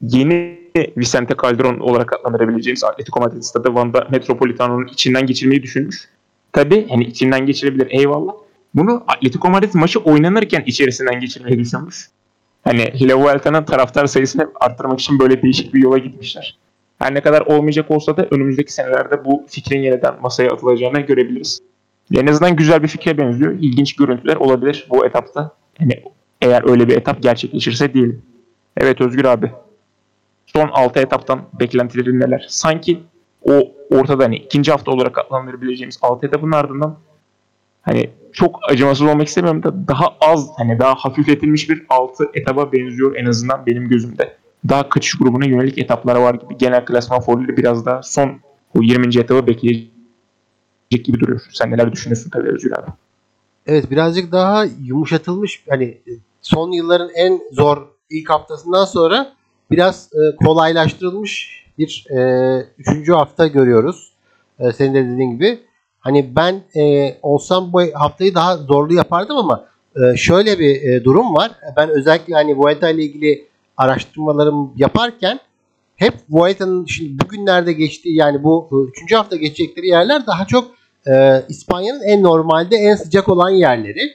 yeni Vicente Calderon olarak adlandırabileceğimiz Atletico Madrid stadı Vanda Metropolitano'nun içinden geçirmeyi düşünmüş. Tabi hani içinden geçirebilir eyvallah. Bunu Atletico Madrid maçı oynanırken içerisinden geçirmeyi düşünmüş. Hani La Vuelta'nın taraftar sayısını arttırmak için böyle değişik bir yola gitmişler. Her ne kadar olmayacak olsa da önümüzdeki senelerde bu fikrin yeniden masaya atılacağını görebiliriz. En azından güzel bir fikre benziyor. İlginç görüntüler olabilir bu etapta. Yani eğer öyle bir etap gerçekleşirse diyelim. Evet Özgür abi. Son 6 etaptan beklentilerin neler? Sanki o ortada hani ikinci hafta olarak adlandırabileceğimiz 6 etapın ardından hani çok acımasız olmak istemiyorum da daha az hani daha hafifletilmiş bir 6 etaba benziyor en azından benim gözümde daha kaçış grubuna yönelik etaplar var gibi. Genel klasman favorileri biraz daha son bu 20. etabı bekleyecek gibi duruyor. Sen neler düşünüyorsun tabii Özgür abi? Evet birazcık daha yumuşatılmış hani son yılların en zor ilk haftasından sonra biraz e, kolaylaştırılmış bir e, üçüncü hafta görüyoruz. E, senin de dediğin gibi. Hani ben e, olsam bu haftayı daha zorlu yapardım ama e, şöyle bir e, durum var. Ben özellikle hani Vuelta ile ilgili araştırmalarım yaparken hep Vuelta'nın şimdi bugünlerde geçtiği yani bu 3. hafta geçecekleri yerler daha çok e, İspanya'nın en normalde en sıcak olan yerleri.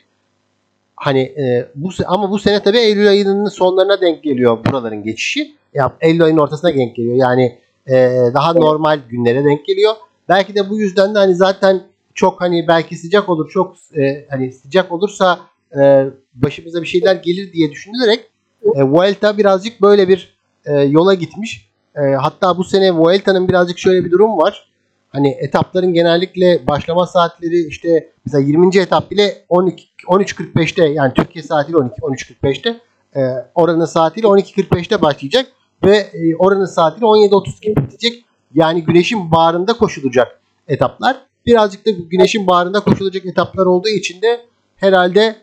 Hani e, bu ama bu sene tabii Eylül ayının sonlarına denk geliyor buraların geçişi. Ya Eylül ayının ortasına denk geliyor. Yani e, daha normal günlere denk geliyor. Belki de bu yüzden de hani zaten çok hani belki sıcak olur çok e, hani sıcak olursa e, başımıza bir şeyler gelir diye düşünülerek e, Vuelta birazcık böyle bir e, yola gitmiş. E, hatta bu sene Vuelta'nın birazcık şöyle bir durum var. Hani etapların genellikle başlama saatleri işte mesela 20. etap bile 12 13.45'te yani Türkiye saatiyle 12 13.45'te e, oranın saatiyle 12.45'te başlayacak ve e, oranın saatiyle 17.30 gibi bitecek. Yani güneşin bağrında koşulacak etaplar. Birazcık da güneşin bağrında koşulacak etaplar olduğu için de herhalde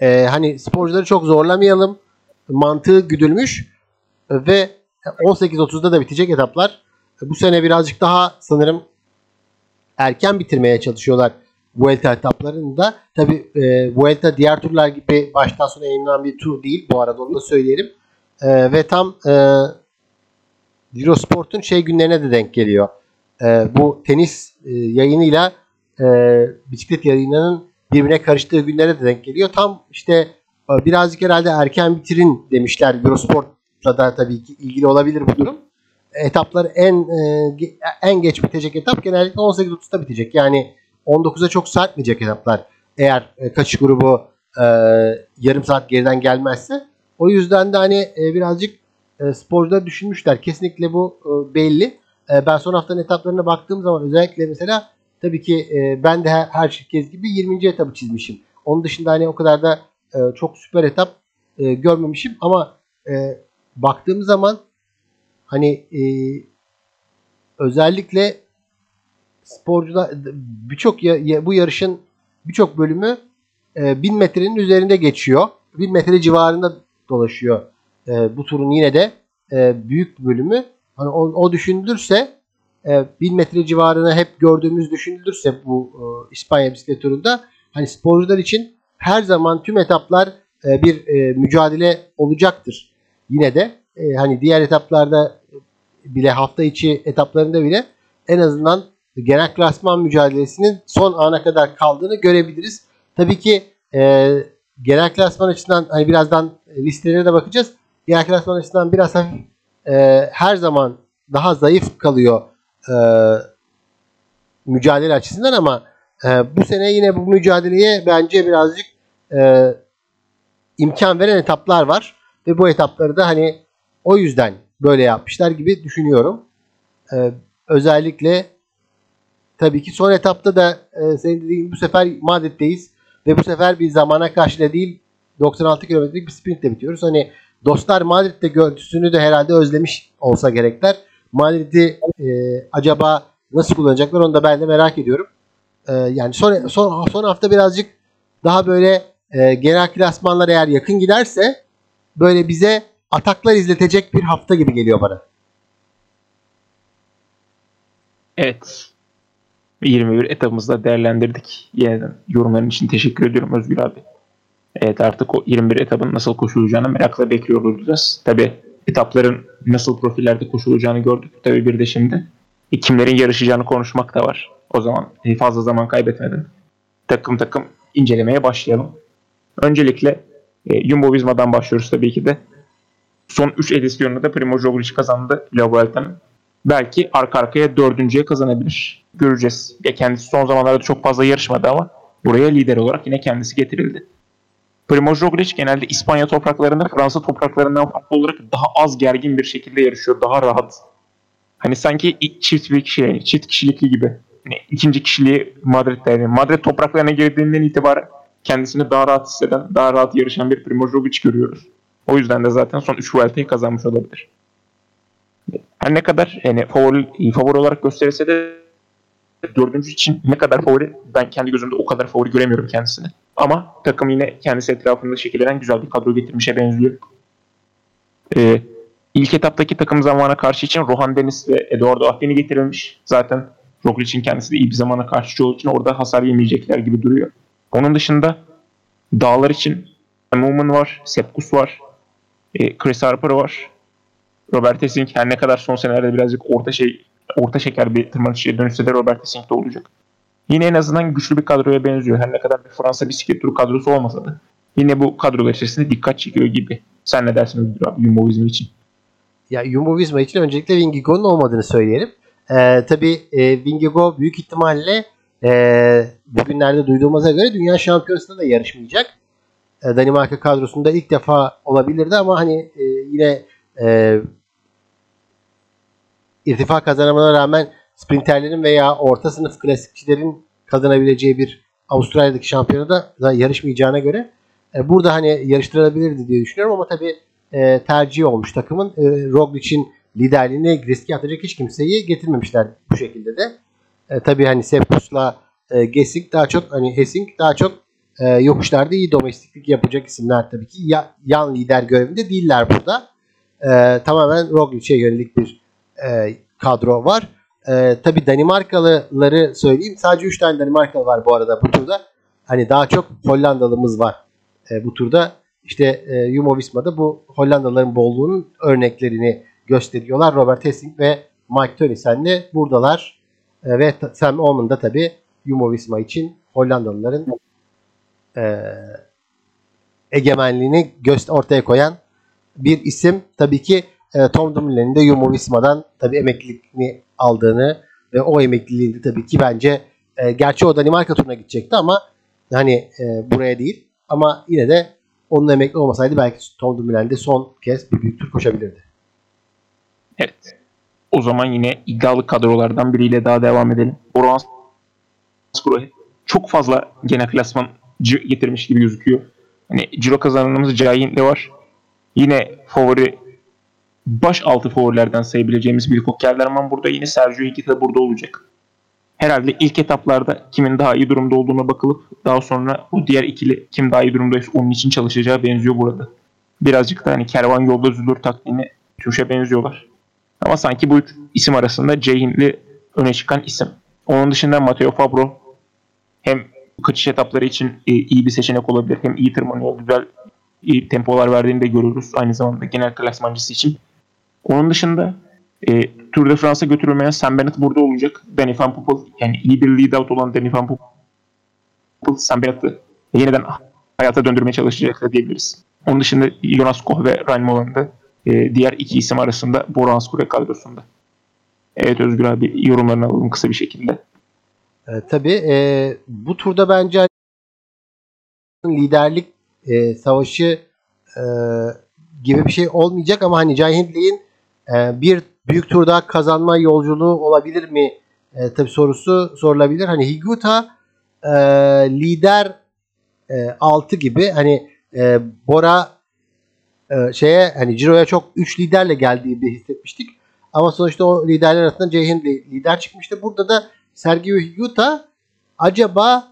e, hani sporcuları çok zorlamayalım mantığı güdülmüş ve 18.30'da da bitecek etaplar. Bu sene birazcık daha sanırım erken bitirmeye çalışıyorlar Vuelta etaplarını da. Tabi e, Vuelta diğer turlar gibi baştan sona yayınlanan bir tur değil. Bu arada onu da söyleyelim. E, ve tam e, Eurosport'un şey günlerine de denk geliyor. E, bu tenis e, yayınıyla e, bisiklet yayınının birbirine karıştığı günlere de denk geliyor. Tam işte e, birazcık herhalde erken bitirin demişler. Eurosport'la da tabii ki ilgili olabilir bu durum. Etaplar en e, en geç bitecek etap genellikle 18.30'da bitecek. Yani 19'a çok sarkmayacak etaplar. Eğer e, kaçış grubu e, yarım saat geriden gelmezse. O yüzden de hani e, birazcık e, sporcular düşünmüşler. Kesinlikle bu e, belli. E, ben son haftanın etaplarına baktığım zaman özellikle mesela tabii ki e, ben de her, her şirket gibi 20. etabı çizmişim. Onun dışında hani o kadar da çok süper etap görmemişim ama baktığım zaman hani özellikle sporcular birçok bu yarışın birçok bölümü e, 1000 metrenin üzerinde geçiyor. 1000 metre civarında dolaşıyor. E, bu turun yine de e, büyük bölümü hani o, o düşünülürse e, 1000 metre civarını hep gördüğümüz düşünülürse bu e, İspanya bisiklet turunda hani sporcular için her zaman tüm etaplar e, bir e, mücadele olacaktır. Yine de e, hani diğer etaplarda bile hafta içi etaplarında bile en azından genel klasman mücadelesinin son ana kadar kaldığını görebiliriz. Tabii ki e, genel klasman açısından hani birazdan listelere de bakacağız. Genel klasman açısından biraz hafif e, her zaman daha zayıf kalıyor e, mücadele açısından ama e, bu sene yine bu mücadeleye bence birazcık e, imkan veren etaplar var ve bu etapları da hani o yüzden böyle yapmışlar gibi düşünüyorum. E, özellikle tabii ki son etapta da e, senin dediğin bu sefer Madrid'deyiz ve bu sefer bir zamana karşı değil 96 kilometrelik bir sprintle bitiyoruz. Hani dostlar Madrid'de görüntüsünü de herhalde özlemiş olsa gerekler. Madrid'i e, acaba nasıl kullanacaklar onu da ben de merak ediyorum. E, yani son, son, son hafta birazcık daha böyle e, genel klasmanlar eğer yakın giderse böyle bize ataklar izletecek bir hafta gibi geliyor bana. Evet. 21 etapımızda değerlendirdik. Yeniden yorumların için teşekkür ediyorum Özgür abi. Evet artık o 21 etapın nasıl koşulacağını merakla bekliyor olacağız. Tabi etapların nasıl profillerde koşulacağını gördük. Tabi bir de şimdi e, kimlerin yarışacağını konuşmak da var. O zaman e, fazla zaman kaybetmeden takım takım incelemeye başlayalım. Öncelikle e, Jumbo Visma'dan başlıyoruz tabii ki de. Son 3 edisyonunda da Primoz Roglic kazandı La. Belki arka arkaya dördüncüye kazanabilir. Göreceğiz. Ya kendisi son zamanlarda çok fazla yarışmadı ama buraya lider olarak yine kendisi getirildi. Primoz Roglic genelde İspanya topraklarında Fransa topraklarından farklı olarak daha az gergin bir şekilde yarışıyor. Daha rahat. Hani sanki çift bir kişi, çift kişilikli gibi. Yani ikinci kişiliği Madrid'de. Yani Madrid topraklarına girdiğinden itibaren kendisini daha rahat hisseden, daha rahat yarışan bir Primoz Roglic görüyoruz. O yüzden de zaten son 3 Vuelta'yı kazanmış olabilir. Her ne kadar yani favori, favori olarak gösterilse de dördüncü için ne kadar favori ben kendi gözümde o kadar favori göremiyorum kendisini. Ama takım yine kendisi etrafında şekillenen güzel bir kadro getirmişe benziyor. Ee, ilk etaptaki takım zamana karşı için Rohan Deniz ve Eduardo Ahdeni getirilmiş. Zaten Roglic'in kendisi de iyi bir zamana karşı olduğu için orada hasar yemeyecekler gibi duruyor. Onun dışında dağlar için Moomin var, Sepkus var, e, Chris Harper var. Robert Essing her ne kadar son senelerde birazcık orta şey orta şeker bir tırmanışçıya dönüşse de Robert Essing de olacak. Yine en azından güçlü bir kadroya benziyor. Her ne kadar bir Fransa bisiklet turu kadrosu olmasa da yine bu kadro içerisinde dikkat çekiyor gibi. Sen ne dersin Özgür abi Jumbo Visma için? Ya Jumbo Visma için öncelikle Vingegaard'ın olmadığını söyleyelim. E, tabii e, Vingegaard büyük ihtimalle e, bugünlerde duyduğumuza göre dünya şampiyonasında da yarışmayacak. E, Danimarka kadrosunda ilk defa olabilirdi ama hani e, yine e, irtifa kazanamana rağmen sprinterlerin veya orta sınıf klasikçilerin kazanabileceği bir Avustralya'daki şampiyonada da yarışmayacağına göre e, burada hani yarıştırılabilirdi diye düşünüyorum ama tabii e, tercih olmuş takımın. E, Roglic'in liderliğini riske atacak hiç kimseyi getirmemişler bu şekilde de. E, tabii hani Seppus'la e, Gesink daha çok hani Hessing daha çok e, yokuşlarda iyi domestiklik yapacak isimler tabii ki. Ya, yan lider görevinde değiller burada. E, tamamen Roglic'e yönelik bir e, kadro var. E, tabii Danimarkalıları söyleyeyim. Sadece 3 tane Danimarkalı var bu arada bu turda. Hani daha çok Hollandalımız var e, bu turda. İşte e, Jumbo Visma'da bu Hollandalıların bolluğunun örneklerini gösteriyorlar. Robert Hessing ve Mike Tönnissen de buradalar. E, ve Sam Omen da tabii Jumbo Visma için Hollandalıların e, egemenliğini göster ortaya koyan bir isim. Tabii ki e, Tom Dumoulin'in de Jumbo Visma'dan tabii emekliliğini aldığını ve o emekliliğinde tabii ki bence e, gerçi o Danimarka turuna gidecekti ama hani e, buraya değil ama yine de onun emekli olmasaydı belki Tom Dumoulin de son kez bir büyük tur koşabilirdi. Evet. O zaman yine iddialı kadrolardan biriyle daha devam edelim. Orhan Skruhe çok fazla genel klasman getirmiş gibi gözüküyor. Hani Ciro kazananımız Cahint'le var. Yine favori baş altı favorilerden sayabileceğimiz Wilco Kelderman burada yine Sergio Higuita burada olacak. Herhalde ilk etaplarda kimin daha iyi durumda olduğuna bakılıp daha sonra o diğer ikili kim daha iyi durumdaysa onun için çalışacağı benziyor burada. Birazcık da hani kervan yolda üzülür taktiğini Tuş'a benziyorlar. Ama sanki bu üç isim arasında Ceyhinli öne çıkan isim. Onun dışında Matteo Fabro hem kaçış etapları için e, iyi bir seçenek olabilir. Hem iyi tırmanıyor, güzel iyi tempolar verdiğini de görürüz. Aynı zamanda genel klasmancısı için. Onun dışında e, Tour de France'a götürülmeyen Sam Bennett burada olacak. Danny Van Poppel yani iyi bir lead out olan Danny Van Poppel Sam Bennett'ı yeniden hayata döndürmeye çalışacak diyebiliriz. Onun dışında Jonas Koch ve Ryan Mullen da e, diğer iki isim arasında Boran Skure kadrosunda. Evet Özgür abi yorumlarını alalım kısa bir şekilde. E, tabii e, bu turda bence liderlik e, savaşı e, gibi bir şey olmayacak ama hani Jai Hindley'in e, bir büyük tur daha kazanma yolculuğu olabilir mi e, tabi sorusu sorulabilir. Hani Higuta e, lider e, 6 gibi hani e, Bora e, şeye hani Ciro'ya çok 3 liderle geldiği bir hissetmiştik. Ama sonuçta o liderler arasında Hindley lider çıkmıştı. Burada da Sergio Higuita acaba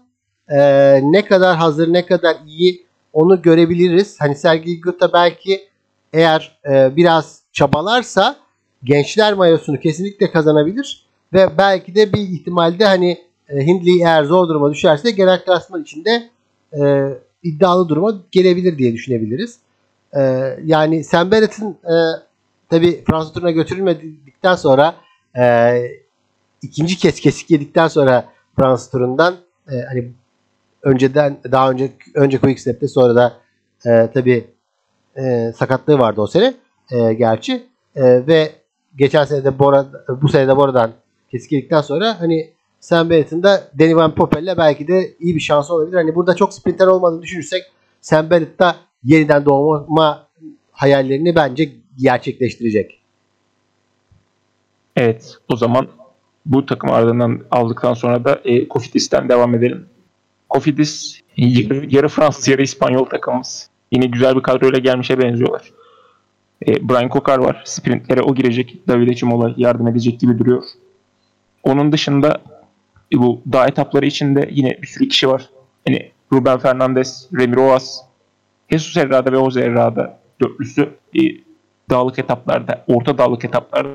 e, ne kadar hazır ne kadar iyi onu görebiliriz. Hani Sergio Higuita belki eğer e, biraz çabalarsa gençler mayosunu kesinlikle kazanabilir ve belki de bir ihtimalde hani e, Hindley eğer zor duruma düşerse genel klasman içinde e, iddialı duruma gelebilir diye düşünebiliriz. E, yani Sam e, tabi Fransa turuna götürülmedikten sonra e, ikinci kez kesik yedikten sonra Fransa turundan e, hani önceden daha önce önce Quick Step'te sonra da e, tabi e, sakatlığı vardı o sene e, gerçi e, ve geçen sene de Bora bu sene de Bora'dan kesik yedikten sonra hani Sam Bennett'in de Danny Van Poppel'le belki de iyi bir şansı olabilir. Hani burada çok sprinter olmadığını düşünürsek Sam Bennett da yeniden doğma hayallerini bence gerçekleştirecek. Evet o zaman bu takım ardından aldıktan sonra da e, Kofidis'ten devam edelim. Kofidis yarı, yarı Fransız yarı İspanyol takımımız. Yine güzel bir kadroyla gelmişe benziyorlar. E, Brian Kokar var. Sprintlere o girecek. Davide Cimola yardım edecek gibi duruyor. Onun dışında e, bu dağ etapları içinde yine bir sürü kişi var. Yani Ruben Fernandez, Remy Roas, Jesus Herrada ve Jose Herrada dörtlüsü e, dağlık etaplarda, orta dağlık etaplarda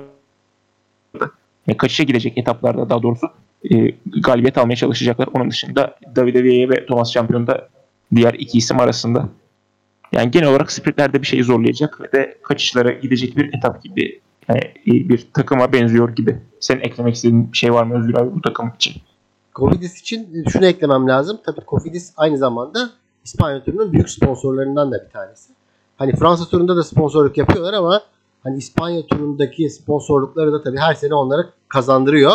ve kaçışa gidecek etaplarda daha doğrusu e, galibiyet almaya çalışacaklar. Onun dışında Davide Villa ve Thomas Champion da diğer iki isim arasında. Yani genel olarak sprintlerde bir şeyi zorlayacak ve de kaçışlara gidecek bir etap gibi yani bir takıma benziyor gibi. Senin eklemek istediğin bir şey var mı Özgür abi bu takım için? Kofidis için şunu eklemem lazım. Tabii Kofidis aynı zamanda İspanya turunun büyük sponsorlarından da bir tanesi. Hani Fransa turunda da sponsorluk yapıyorlar ama hani İspanya turundaki sponsorlukları da tabii her sene onlara kazandırıyor.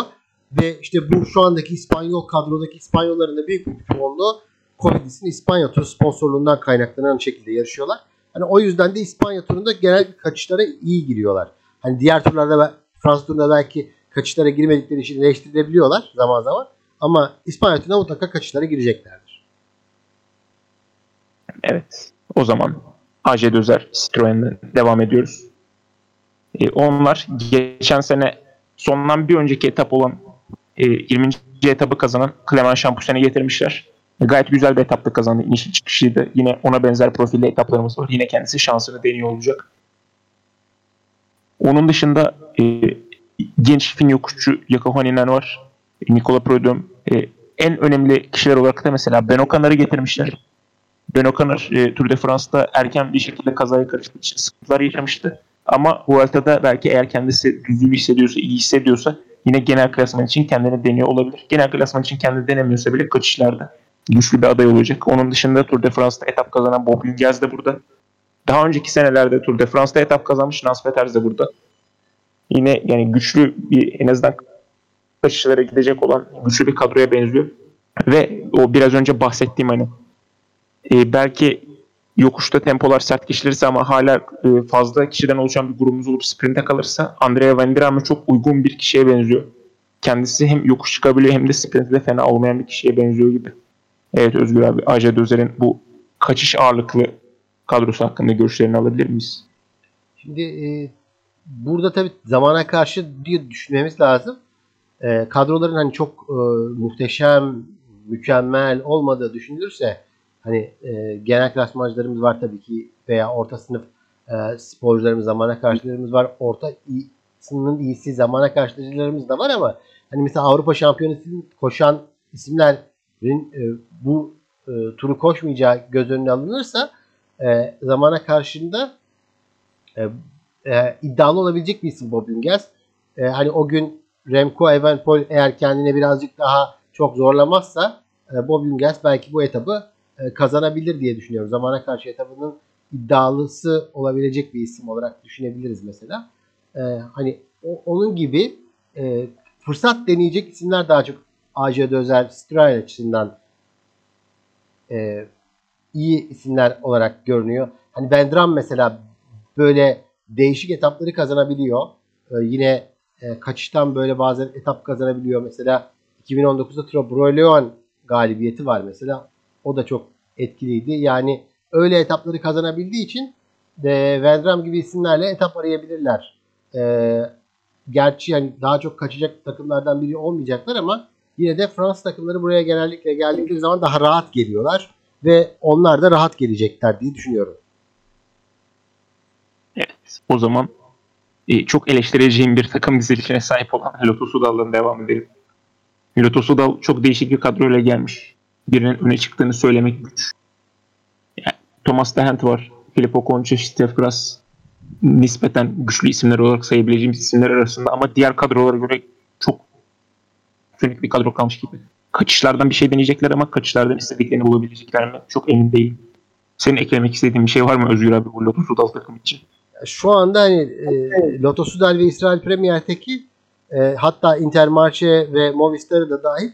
Ve işte bu şu andaki İspanyol kadrodaki İspanyolların da büyük bir çoğunluğu Cofidis'in İspanya turu sponsorluğundan kaynaklanan şekilde yarışıyorlar. Hani o yüzden de İspanya turunda genel kaçışlara iyi giriyorlar. Hani diğer turlarda Fransa turunda belki kaçışlara girmedikleri için eleştirilebiliyorlar zaman zaman. Ama İspanya turunda mutlaka kaçışlara gireceklerdir. Evet. O zaman AJ Dözer Citroen'den devam ediyoruz. Ee, onlar geçen sene sondan bir önceki etap olan e, 20. etabı kazanan Clement Champoussen'i getirmişler. Gayet güzel bir etapta kazandı. İnişi çıkışıydı. Yine ona benzer profilde etaplarımız var. Yine kendisi şansını deniyor olacak. Onun dışında e, genç fin yokuşçu Jakob Haninen var. Nikola Prudhomme. E, en önemli kişiler olarak da mesela Ben O'Connor'ı getirmişler. Ben O'Connor e, Tour de France'da erken bir şekilde kazaya karıştığı için sıkıntılar yaşamıştı. Ama Vuelta'da belki eğer kendisi düzgün hissediyorsa, iyi hissediyorsa yine genel klasman için kendini deniyor olabilir. Genel klasman için kendini denemiyorsa bile kaçışlarda güçlü bir aday olacak. Onun dışında Tour de France'da etap kazanan Bob Jungels de burada. Daha önceki senelerde Tour de France'da etap kazanmış Nans Peters de burada. Yine yani güçlü bir en azından kaçışlara gidecek olan güçlü bir kadroya benziyor. Ve o biraz önce bahsettiğim hani e, belki yokuşta tempolar sert geçilirse ama hala e, fazla kişiden oluşan bir grubumuz olup sprinte kalırsa Andrea Van çok uygun bir kişiye benziyor. Kendisi hem yokuş çıkabiliyor hem de sprinte de fena olmayan bir kişiye benziyor gibi. Evet Özgür abi Ajay Dözer'in bu kaçış ağırlıklı kadrosu hakkında görüşlerini alabilir miyiz? Şimdi e, burada tabii zamana karşı diye düşünmemiz lazım. E, kadroların hani çok e, muhteşem, mükemmel olmadığı düşünülürse hani e, genel klasmancılarımız var tabii ki veya orta sınıf e, sporcularımız, zamana karşılarımız var. Orta sınıfın iyisi zamana karşılarımız da var ama hani mesela Avrupa Şampiyonası'nın koşan isimlerin e, bu e, turu koşmayacağı göz önüne alınırsa e, zamana karşında e, e, iddialı olabilecek bir isim Bob Jungels. E, hani o gün Remco Evenepoel eğer kendine birazcık daha çok zorlamazsa e, Bob Jungels belki bu etabı e, kazanabilir diye düşünüyorum. Zamana karşı etabının iddialısı olabilecek bir isim olarak düşünebiliriz mesela. E, hani onun gibi e, fırsat deneyecek isimler daha çok AJ'de özel Stryle açısından e, iyi isimler olarak görünüyor. Hani Vendram mesela böyle değişik etapları kazanabiliyor. E, yine e, kaçıştan böyle bazen etap kazanabiliyor. Mesela 2019'da Trobroleon galibiyeti var mesela. O da çok etkiliydi. Yani öyle etapları kazanabildiği için de Vendram gibi isimlerle etap arayabilirler. E, gerçi yani daha çok kaçacak takımlardan biri olmayacaklar ama yine de Fransız takımları buraya genellikle geldikleri zaman daha rahat geliyorlar ve onlar da rahat gelecekler diye düşünüyorum. Evet. O zaman e, çok eleştireceğim bir takım dizilişine sahip olan Lotus Udal'dan devam edelim. Lotus Udal çok değişik bir kadroyla gelmiş. Birinin öne çıktığını söylemek güç. Yani Thomas Dehent var. Filippo Concha, Steph Grass nispeten güçlü isimler olarak sayabileceğimiz isimler arasında ama diğer kadrolara göre çok sönük bir kadro kalmış gibi. Kaçışlardan bir şey deneyecekler ama kaçışlardan istediklerini bulabilecekler mi? Çok emin değilim. Senin eklemek istediğin bir şey var mı Özgür abi bu Lotus Udal takım için? Şu anda hani e, Lotus Udal ve İsrail Premier'teki e, hatta Intermarché ve Movistar'ı da dahil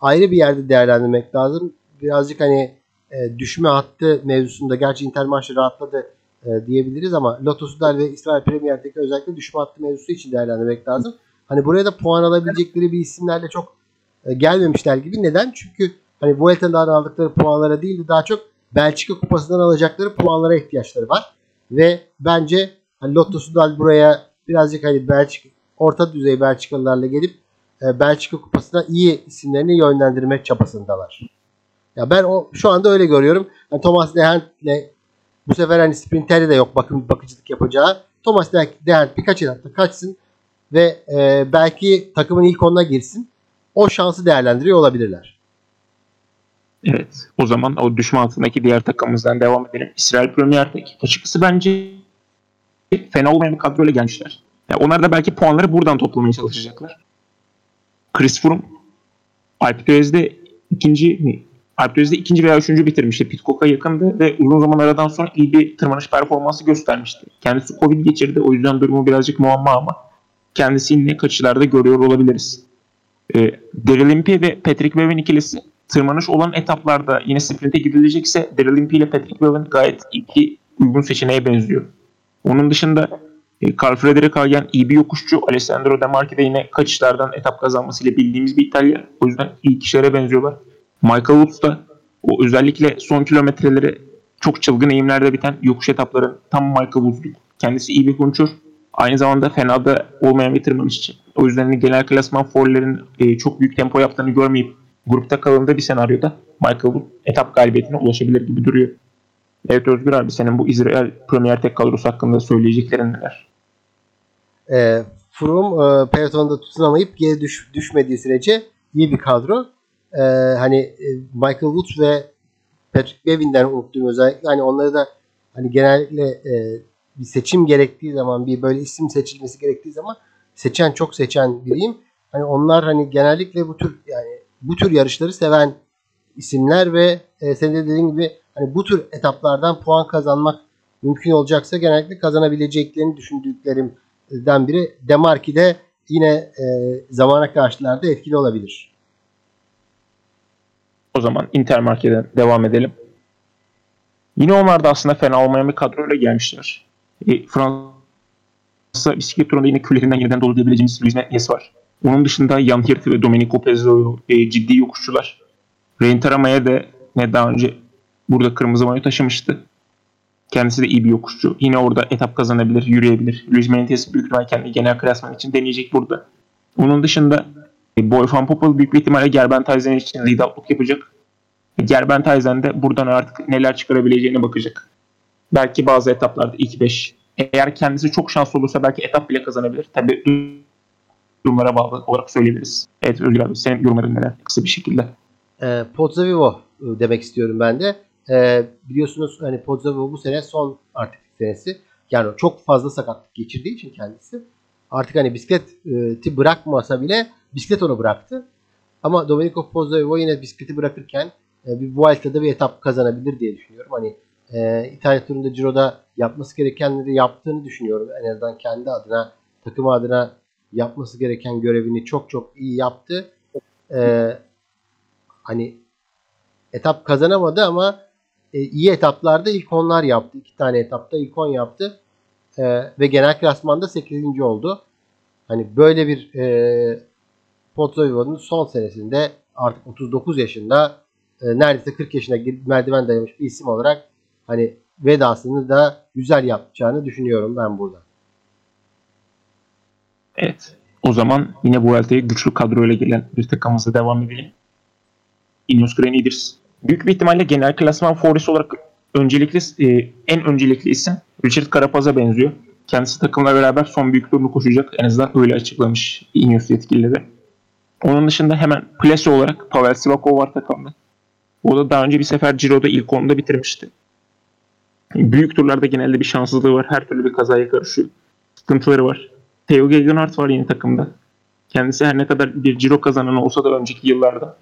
ayrı bir yerde değerlendirmek lazım. Birazcık hani e, düşme hattı mevzusunda gerçi Intermarché rahatladı e, diyebiliriz ama Lotus Udal ve İsrail Premier'deki özellikle düşme hattı mevzusu için değerlendirmek lazım. Hani buraya da puan alabilecekleri bir isimlerle çok e, gelmemişler gibi. Neden? Çünkü hani Vuelta'dan aldıkları puanlara değil de daha çok Belçika kupasından alacakları puanlara ihtiyaçları var. Ve bence hani Lotto Sudal buraya birazcık hani Belçika orta düzey Belçikalılarla gelip e, Belçika kupasına iyi isimlerini yönlendirmek çabasındalar. Ya ben o şu anda öyle görüyorum. Yani Thomas Dehent'le bu sefer hani sprinter'de de yok bakım bakıcılık yapacağı. Thomas Dehent birkaç etapta kaçsın ve e, belki takımın ilk onuna girsin. O şansı değerlendiriyor olabilirler. Evet. O zaman o düşman altındaki diğer takımımızdan devam edelim. İsrail Premier Lig. Açıkçası bence fena olmayan bir kadroyla gelmişler. Yani onlar da belki puanları buradan toplamaya çalışacaklar. Chris Froome Alp Döez'de ikinci mi? Alp de ikinci veya üçüncü bitirmişti. Pitcock'a yakındı ve uzun zaman aradan sonra iyi bir tırmanış performansı göstermişti. Kendisi Covid geçirdi. O yüzden durumu birazcık muamma ama kendisi yine kaçışlarda görüyor olabiliriz. E, Daryl Impey ve Patrick Bevan ikilisi tırmanış olan etaplarda yine sprinte gidilecekse Daryl Impey ile Patrick Bevan gayet iki uygun seçeneğe benziyor. Onun dışında e, Carl Frederick Hagen iyi bir yokuşçu. Alessandro De Marchi de yine kaçışlardan etap kazanmasıyla bildiğimiz bir İtalya. O yüzden iyi kişilere benziyorlar. Michael Woods da o özellikle son kilometreleri çok çılgın eğimlerde biten yokuş etapların tam Michael Woods'luk. Kendisi iyi bir konçur. Aynı zamanda fena da olmayan bir tırmanışçı. O yüzden hani genel klasman forlerin e, çok büyük tempo yaptığını görmeyip grupta kalındığı bir senaryoda Michael Wood etap galibiyetine ulaşabilir gibi duruyor. Evet Özgür abi senin bu İsrail Premier Tek kadrosu hakkında söyleyeceklerin neler? E, Froome e, pelotonda tutunamayıp geri düş, düşmediği sürece iyi bir kadro. E, hani e, Michael Woods ve Patrick Bevin'den unuttuğum özellikle hani onları da hani genellikle e, bir seçim gerektiği zaman bir böyle isim seçilmesi gerektiği zaman seçen çok seçen biriyim. Hani onlar hani genellikle bu tür yani bu tür yarışları seven isimler ve e, senin de dediğin gibi hani bu tür etaplardan puan kazanmak mümkün olacaksa genellikle kazanabileceklerini düşündüklerimden biri Demarki de yine e, zamana karşılarda etkili olabilir. O zaman Intermarke'den devam edelim. Yine onlar da aslında fena olmayan bir kadroyla gelmişler. E, Fransa bisiklet turunda yine küllerinden yeniden dolu diyebileceğimiz Luis Metnies var. Onun dışında Jan Hirt ve Domenico Pezzo e, ciddi yokuşçular. Rein Tarama'ya da ne daha önce burada kırmızı mayo taşımıştı. Kendisi de iyi bir yokuşçu. Yine orada etap kazanabilir, yürüyebilir. Luis Mendes büyük ihtimalle kendi genel klasman için deneyecek burada. Onun dışında e, Boy Van Poppel büyük bir ihtimalle Gerben Tyson için lead yapacak. Gerben Tyson de buradan artık neler çıkarabileceğine bakacak. Belki bazı etaplarda ilk 5. Eğer kendisi çok şanslı olursa belki etap bile kazanabilir. Tabii durumlara bağlı olarak söyleyebiliriz. Evet Özgür abi senin yorumların neler kısa bir şekilde. E, Pozzovivo demek istiyorum ben de. E, biliyorsunuz hani Pozzovivo bu sene son artık senesi. Yani çok fazla sakatlık geçirdiği için kendisi artık hani bisikleti bırakmasa bile bisiklet onu bıraktı. Ama Domenico Pozzovivo yine bisikleti bırakırken e, bir Vuelta'da bir etap kazanabilir diye düşünüyorum. Hani e, İtalya turunda Ciro'da yapması gerekenleri yaptığını düşünüyorum. En azından kendi adına, takım adına yapması gereken görevini çok çok iyi yaptı. E, hani etap kazanamadı ama e, iyi etaplarda ilk onlar yaptı. İki tane etapta ilk on yaptı. E, ve genel klasmanda 8. oldu. Hani böyle bir e, Pozzovivo'nun son senesinde artık 39 yaşında e, neredeyse 40 yaşına merdiven dayamış bir isim olarak hani vedasını da güzel yapacağını düşünüyorum ben burada. Evet. O zaman yine bu haftaya güçlü kadroyla gelen bir takımımıza devam edelim. Ineos Grenadiers. Büyük bir ihtimalle genel klasman favorisi olarak öncelikli e, en öncelikli isim Richard Carapaz'a benziyor. Kendisi takımla beraber son büyük turnu koşacak. En azından öyle açıklamış Ineos yetkilileri. Onun dışında hemen plase olarak Pavel Sivakov var takımda. O da daha önce bir sefer Ciro'da ilk onda bitirmişti. Büyük turlarda genelde bir şanssızlığı var. Her türlü bir kazaya karışıyor. Sıkıntıları var. Theo Gegenhardt var yine takımda. Kendisi her ne kadar bir Ciro kazananı olsa da önceki yıllarda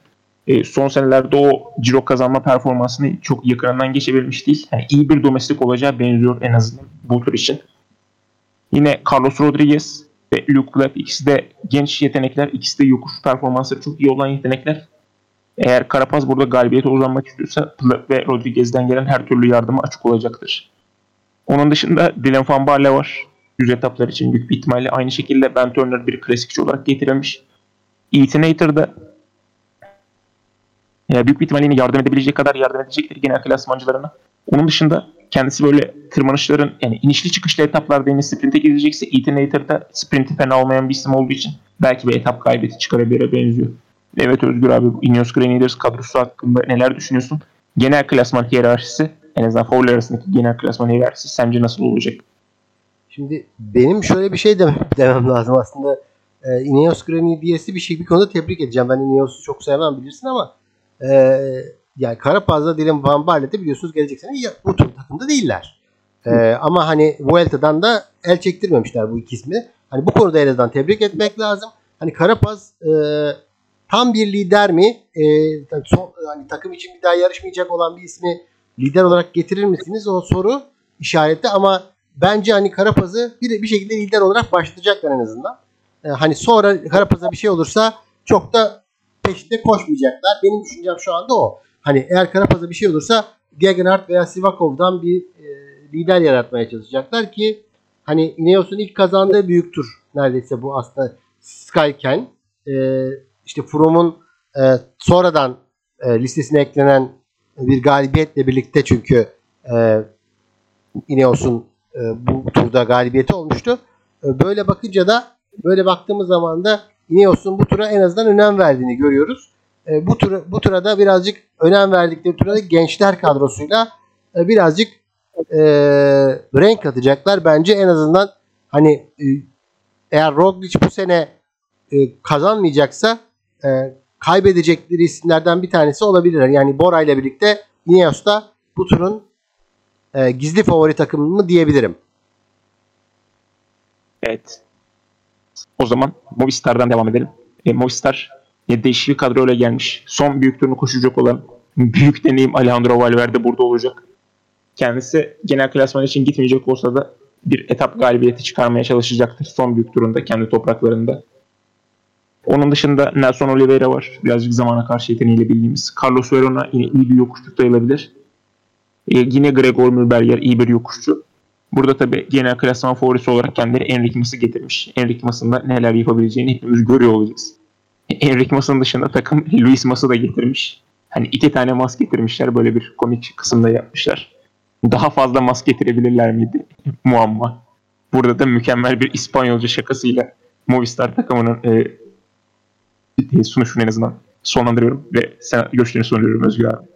e, son senelerde o Ciro kazanma performansını çok yakından geçebilmiş değil. Yani iyi bir domestik olacağı benziyor en azından bu tur için. Yine Carlos Rodriguez ve Luke Clapp ikisi de genç yetenekler. ikisi de yokuş performansları çok iyi olan yetenekler. Eğer Karapaz burada galibiyete uzanmak istiyorsa Plöp ve Rodriguez'den gelen her türlü yardıma açık olacaktır. Onun dışında Dylan Van Barle var. Yüz etaplar için büyük bir ihtimalle aynı şekilde Ben Turner bir klasikçi olarak getirilmiş. Ethan da yani büyük bir ihtimalle yine yardım edebilecek kadar yardım edecektir genel klasmancılarına. Onun dışında kendisi böyle tırmanışların yani inişli çıkışlı etaplarda yine sprinte gidecekse Ethan da sprinti fena olmayan bir isim olduğu için belki bir etap kaybeti çıkarabilir benziyor. Evet Özgür abi Ineos Grenadiers kadrosu hakkında neler düşünüyorsun? Genel klasman hiyerarşisi en azından favoriler arasındaki genel klasman hiyerarşisi sence nasıl olacak? Şimdi benim şöyle bir şey demem, demem lazım aslında. E, Ineos Grenadiers'i bir şey bir konuda tebrik edeceğim. Ben Ineos'u çok sevmem bilirsin ama e, yani Karapaz'da Dylan Van Barle'de biliyorsunuz gelecek sene bu tür takımda değiller. E, ama hani Vuelta'dan da el çektirmemişler bu iki ismi. Hani bu konuda en azından tebrik etmek lazım. Hani Karapaz e, tam bir lider mi? E, son, yani takım için bir daha yarışmayacak olan bir ismi lider olarak getirir misiniz? O soru işareti ama bence hani Karapaz'ı bir, bir şekilde lider olarak başlatacaklar en azından. E, hani sonra Karapaz'a bir şey olursa çok da peşinde koşmayacaklar. Benim düşüncem şu anda o. Hani eğer Karapaz'a bir şey olursa Gegenhardt veya Sivakov'dan bir e, lider yaratmaya çalışacaklar ki hani Ineos'un ilk kazandığı büyük tur neredeyse bu aslında Skyken. E, işte Froom'un e, sonradan e, listesine eklenen bir galibiyetle birlikte çünkü e, Ineos'un e, bu turda galibiyeti olmuştu. E, böyle bakınca da böyle baktığımız zaman da Ineos'un bu tura en azından önem verdiğini görüyoruz. E, bu tura bu tura da birazcık önem verdikleri turada gençler kadrosuyla e, birazcık e, renk atacaklar. Bence en azından hani e, eğer Roglic bu sene e, kazanmayacaksa e, kaybedecekleri isimlerden bir tanesi olabilir. Yani Bora ile birlikte Ineos da bu turun e, gizli favori takımı mı diyebilirim. Evet. O zaman Movistar'dan devam edelim. E, Movistar ya değişik bir kadroyla gelmiş. Son büyük turunu koşacak olan büyük deneyim Alejandro Valverde burada olacak. Kendisi genel klasman için gitmeyecek olsa da bir etap galibiyeti çıkarmaya çalışacaktır son büyük turunda kendi topraklarında. Onun dışında Nelson Oliveira var. Birazcık zamana karşı yeteneğiyle bildiğimiz. Carlos Verona yine iyi bir yokuşçuk sayılabilir. E, yine Gregor Müberger iyi bir yokuşçu. Burada tabi genel klasman favorisi olarak kendini Enric Mas'ı getirmiş. Enric Mas'ın da neler yapabileceğini hepimiz görüyor olacağız. Enric Mas'ın dışında takım (laughs) Luis Mas'ı da getirmiş. Hani iki tane mas getirmişler. Böyle bir komik kısımda yapmışlar. Daha fazla mas getirebilirler miydi? Muamma. Burada da mükemmel bir İspanyolca şakasıyla Movistar takımının e, sunuşunu en azından sonlandırıyorum ve sen görüşlerini soruyorum Özgür abi.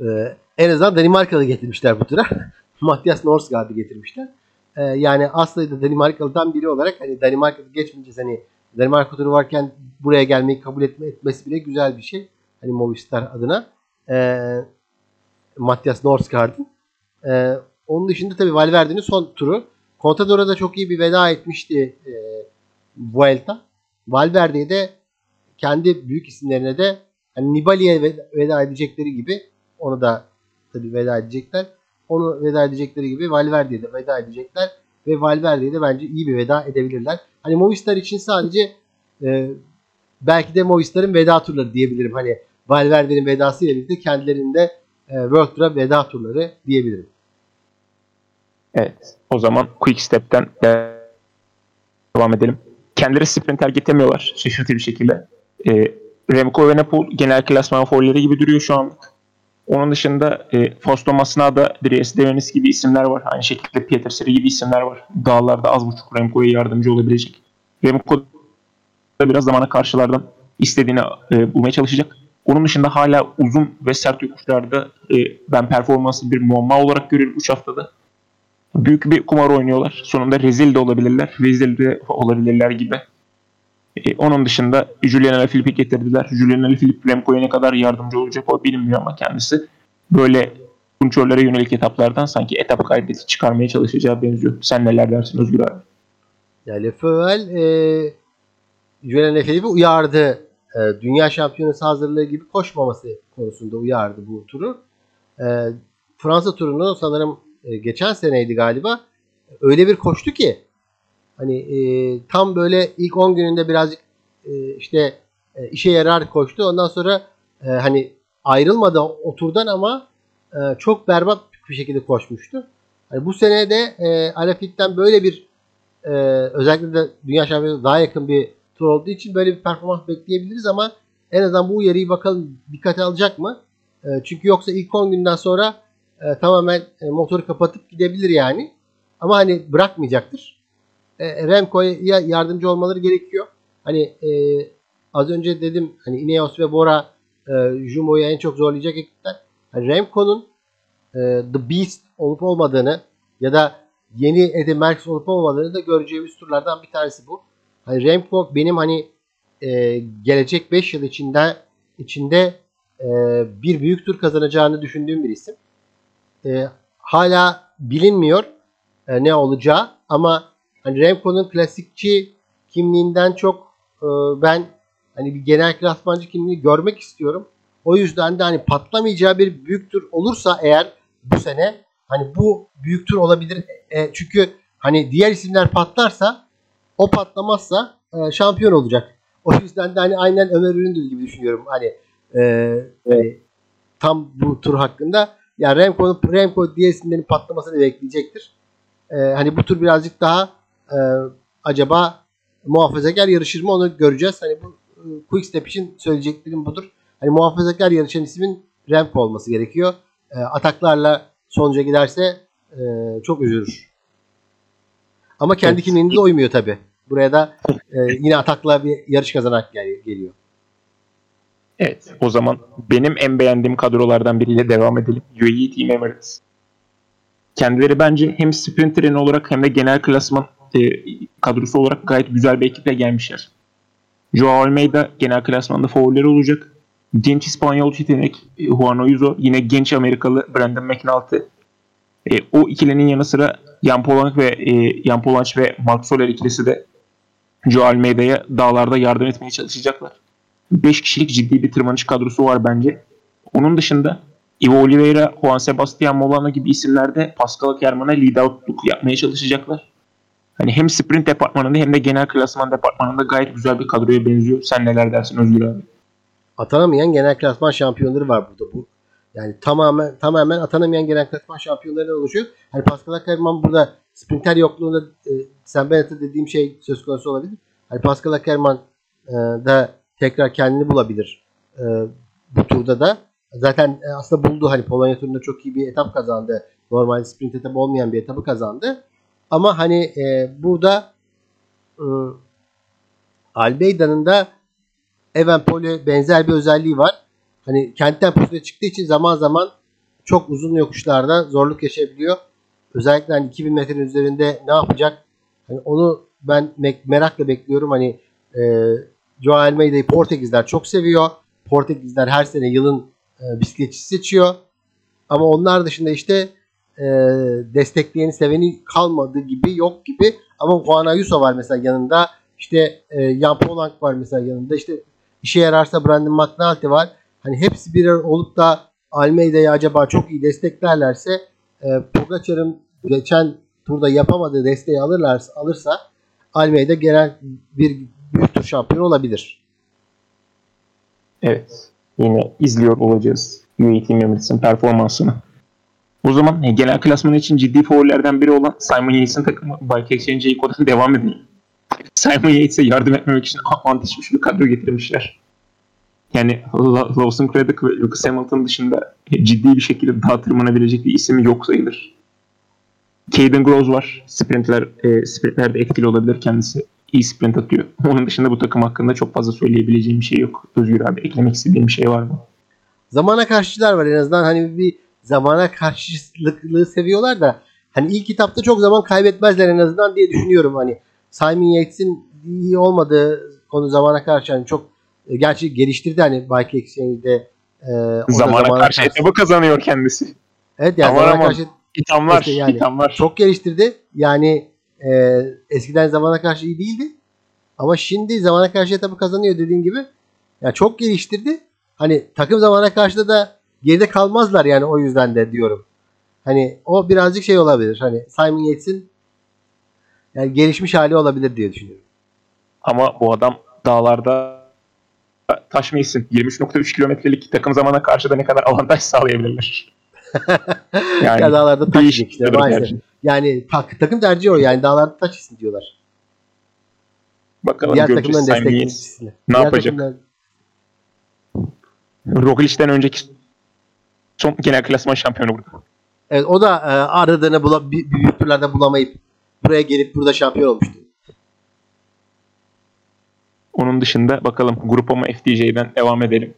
Ee, en azından Danimarkalı getirmişler bu tura. (laughs) Matthias Norsgaard'ı getirmişler. Ee, yani aslında Danimarkalı'dan biri olarak hani Danimarka'da geçmeyeceğiz hani Danimarka turu varken buraya gelmeyi kabul etme, etmesi bile güzel bir şey. Hani Movistar adına. Ee, Matthias Norsgaard'ın. Ee, onun dışında tabii Valverde'nin son turu. Contador'a da çok iyi bir veda etmişti e, Vuelta. Valverde'ye de kendi büyük isimlerine de hani Nibali'ye veda edecekleri gibi onu da tabii veda edecekler. Onu veda edecekleri gibi Valverde'ye de veda edecekler. Ve Valverde'ye de bence iyi bir veda edebilirler. Hani Movistar için sadece e, belki de Movistar'ın veda turları diyebilirim. Hani Valverde'nin vedası ile birlikte kendilerinde e, World Tour'a veda turları diyebilirim. Evet. O zaman Quick Step'ten devam edelim. Kendileri sprinter getirmiyorlar şaşırtıcı bir şekilde. E, Remco Evenepoel genel klasman favorileri gibi duruyor şu an. Onun dışında e, Fausto Masnada, Dries Devenis gibi isimler var. Aynı şekilde Peter Seri gibi isimler var. Dağlarda az buçuk Remco'ya yardımcı olabilecek. Remco da biraz zamana karşılardan istediğini e, bulmaya çalışacak. Onun dışında hala uzun ve sert yokuşlarda e, ben performansı bir muamma olarak görüyorum 3 haftada. Büyük bir kumar oynuyorlar. Sonunda rezil de olabilirler. Rezil de olabilirler gibi. E, onun dışında Julian Alaphilippe'i getirdiler. Julian Alaphilippe Remco'ya ne kadar yardımcı olacak o bilinmiyor ama kendisi böyle kontrollere yönelik etaplardan sanki etap kaybeti çıkarmaya çalışacağı benziyor. Sen neler dersin Özgür abi? Ya Lefevel e, Julian Alaphilippe uyardı. E, Dünya Şampiyonası hazırlığı gibi koşmaması konusunda uyardı bu turu. E, Fransa turunu sanırım e, geçen seneydi galiba. Öyle bir koştu ki Hani e, tam böyle ilk 10 gününde birazcık e, işte e, işe yarar koştu. Ondan sonra e, hani ayrılmadı o turdan ama e, çok berbat bir şekilde koşmuştu. Hani bu sene de e, Alafit'ten böyle bir e, özellikle de Dünya Şampiyonası daha yakın bir tur olduğu için böyle bir performans bekleyebiliriz ama en azından bu uyarıyı bakalım dikkate alacak mı? E, çünkü yoksa ilk 10 günden sonra e, tamamen e, motoru kapatıp gidebilir yani. Ama hani bırakmayacaktır e, Remco'ya yardımcı olmaları gerekiyor. Hani e, az önce dedim hani Ineos ve Bora e, Jumbo'yu en çok zorlayacak ekipler. Yani Remco'nun e, The Beast olup olmadığını ya da yeni Eddie Merckx olup olmadığını da göreceğimiz turlardan bir tanesi bu. Hani Remco benim hani e, gelecek 5 yıl içinde içinde e, bir büyük tur kazanacağını düşündüğüm bir isim. E, hala bilinmiyor e, ne olacağı ama Hani Remco'nun klasikçi kimliğinden çok e, ben hani bir genel klasmancı kimliği görmek istiyorum. O yüzden de hani patlamayacağı bir büyük tur olursa eğer bu sene hani bu büyük tur olabilir. E, çünkü hani diğer isimler patlarsa o patlamazsa e, şampiyon olacak. (laughs) O yüzden de hani aynen Ömer Üründül gibi düşünüyorum. Hani, e, hani tam bu tur hakkında. Yani Remco'nun Remco diğer isimlerin patlamasını bekleyecektir. E, hani bu tur birazcık daha e, acaba muhafazakar yarışır mı onu göreceğiz. Hani bu e, Quick Step için söyleyeceklerim budur. Hani muhafazakar yarışan ismin Remco olması gerekiyor. E, ataklarla sonuca giderse e, çok üzülür. Ama kendi evet. kimliğinde de uymuyor tabi. Buraya da e, yine atakla bir yarış kazanarak gel- geliyor. Evet o zaman benim en beğendiğim kadrolardan biriyle devam edelim. UAE Team Emirates. Kendileri bence hem sprinter olarak hem de genel klasman e, kadrosu olarak gayet güzel bir ekiple gelmişler. Joao Almeida genel klasmanda favorileri olacak. Genç İspanyol yetenek e, Juan Oyuzo, yine genç Amerikalı Brandon McNulty. E, o ikilinin yanı sıra Jan Polanc ve e, Jan Polanc ve Mark Soler ikilisi de Joao Almeida'ya dağlarda yardım etmeye çalışacaklar. 5 kişilik ciddi bir tırmanış kadrosu var bence. Onun dışında Ivo Oliveira, Juan Sebastian Molano gibi isimler de Pascal Kerman'a lead outluk yapmaya çalışacaklar. Hani hem sprint departmanında hem de genel klasman departmanında gayet güzel bir kadroya benziyor. Sen neler dersin Özgür abi? Atanamayan genel klasman şampiyonları var burada. Bu yani tamamen tamamen atanamayan genel klasman şampiyonlarından oluşuyor. Hani Pascal Ackerman burada sprinter yokluğunda e, sen Bennett'e dediğim şey söz konusu olabilir. Hani Pascal Ackerman e, da tekrar kendini bulabilir e, bu turda da. Zaten e, aslında buldu hani Polonya turunda çok iyi bir etap kazandı. Normal sprint etabı olmayan bir etabı kazandı. Ama hani e, burada e, Albeida'nın da Evenpol'e benzer bir özelliği var. Hani kent temposuna çıktığı için zaman zaman çok uzun yokuşlarda zorluk yaşayabiliyor. Özellikle hani 2000 metrenin üzerinde ne yapacak? Hani onu ben merakla bekliyorum. Hani e, Joao Almeida'yı Portekizler çok seviyor. Portekizler her sene yılın e, bisikletçisi seçiyor. Ama onlar dışında işte e, destekleyeni seveni kalmadı gibi yok gibi. Ama Juan Ayuso var mesela yanında. İşte e, Jan Polanc var mesela yanında. İşte işe yararsa Brandon McNulty var. Hani hepsi bir olup da Almeida'yı acaba çok iyi desteklerlerse e, Pogacar'ın geçen turda yapamadığı desteği alırlarsa alırsa Almeida genel bir büyük tur şampiyonu olabilir. Evet. Yine izliyor olacağız UAE Team performansını. O zaman e, genel klasman için ciddi favorilerden biri olan Simon Yates'in takımı Bike Exchange Jayco'dan (laughs) devam edelim. Simon Yates'e yardım etmemek için antiş bir kadro getirmişler. Yani Lawson Craddock ve Lucas Hamilton dışında e, ciddi bir şekilde daha tırmanabilecek bir isim yok sayılır. Caden Groves var. Sprintler, e, sprintlerde etkili olabilir kendisi. iyi sprint atıyor. Onun dışında bu takım hakkında çok fazla söyleyebileceğim bir şey yok. Özgür abi eklemek istediğim bir şey var mı? Zamana karşılar var en azından hani bir zamana karşılıklığı seviyorlar da hani ilk kitapta çok zaman kaybetmezler en azından diye düşünüyorum hani Simon Yates'in iyi olmadığı konu zamana karşı hani çok e, gerçi geliştirdi hani Bike Exchange'de e, zamana, zamana karşı etabı kazanıyor kendisi. Evet yani zamana karşı İthamlar, işte yani ithamlar. Çok geliştirdi. Yani e, eskiden zamana karşı iyi değildi. Ama şimdi zamana karşı etabı kazanıyor dediğin gibi. Yani çok geliştirdi. Hani takım zamana karşı da geride kalmazlar yani o yüzden de diyorum. Hani o birazcık şey olabilir. Hani Simon Yates'in yani gelişmiş hali olabilir diye düşünüyorum. Ama bu adam dağlarda taş mıysın? 23.3 kilometrelik takım zamana karşı da ne kadar avantaj sağlayabilirler. (laughs) yani ya dağlarda taş işte maalesef. Tercih. Yani tak, takım tercihi o yani dağlarda taş isin diyorlar. Bakalım Diğer takımların destekleyicisini. Ne Diğer yapacak? Takımlar... Roglic'den önceki son genel klasman şampiyonu burada. Evet o da e, aradığını bula, büyük turlarda bulamayıp buraya gelip burada şampiyon olmuştu. Onun dışında bakalım Grupama FDJ'den devam edelim.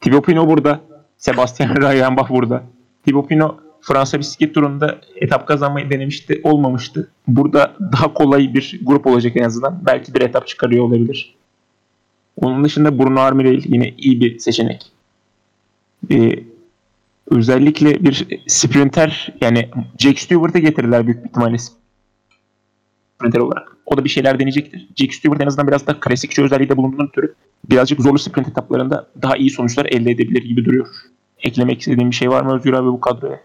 Thibaut Pinot burada. Sebastian (laughs) Reyenbach burada. Thibaut Pinot Fransa bisiklet turunda etap kazanmayı denemişti. Olmamıştı. Burada daha kolay bir grup olacak en azından. Belki bir etap çıkarıyor olabilir. Onun dışında Bruno Armirel yine iyi bir seçenek. Ee, özellikle bir sprinter yani Jack Stewart'ı getirirler büyük ihtimalle. sprinter olarak. O da bir şeyler deneyecektir. Jake Stewart en azından biraz da klasikçi özelliği de bulunduğundan ötürü birazcık zorlu sprint etaplarında daha iyi sonuçlar elde edebilir gibi duruyor. Eklemek istediğim bir şey var mı Özgür abi bu kadroya?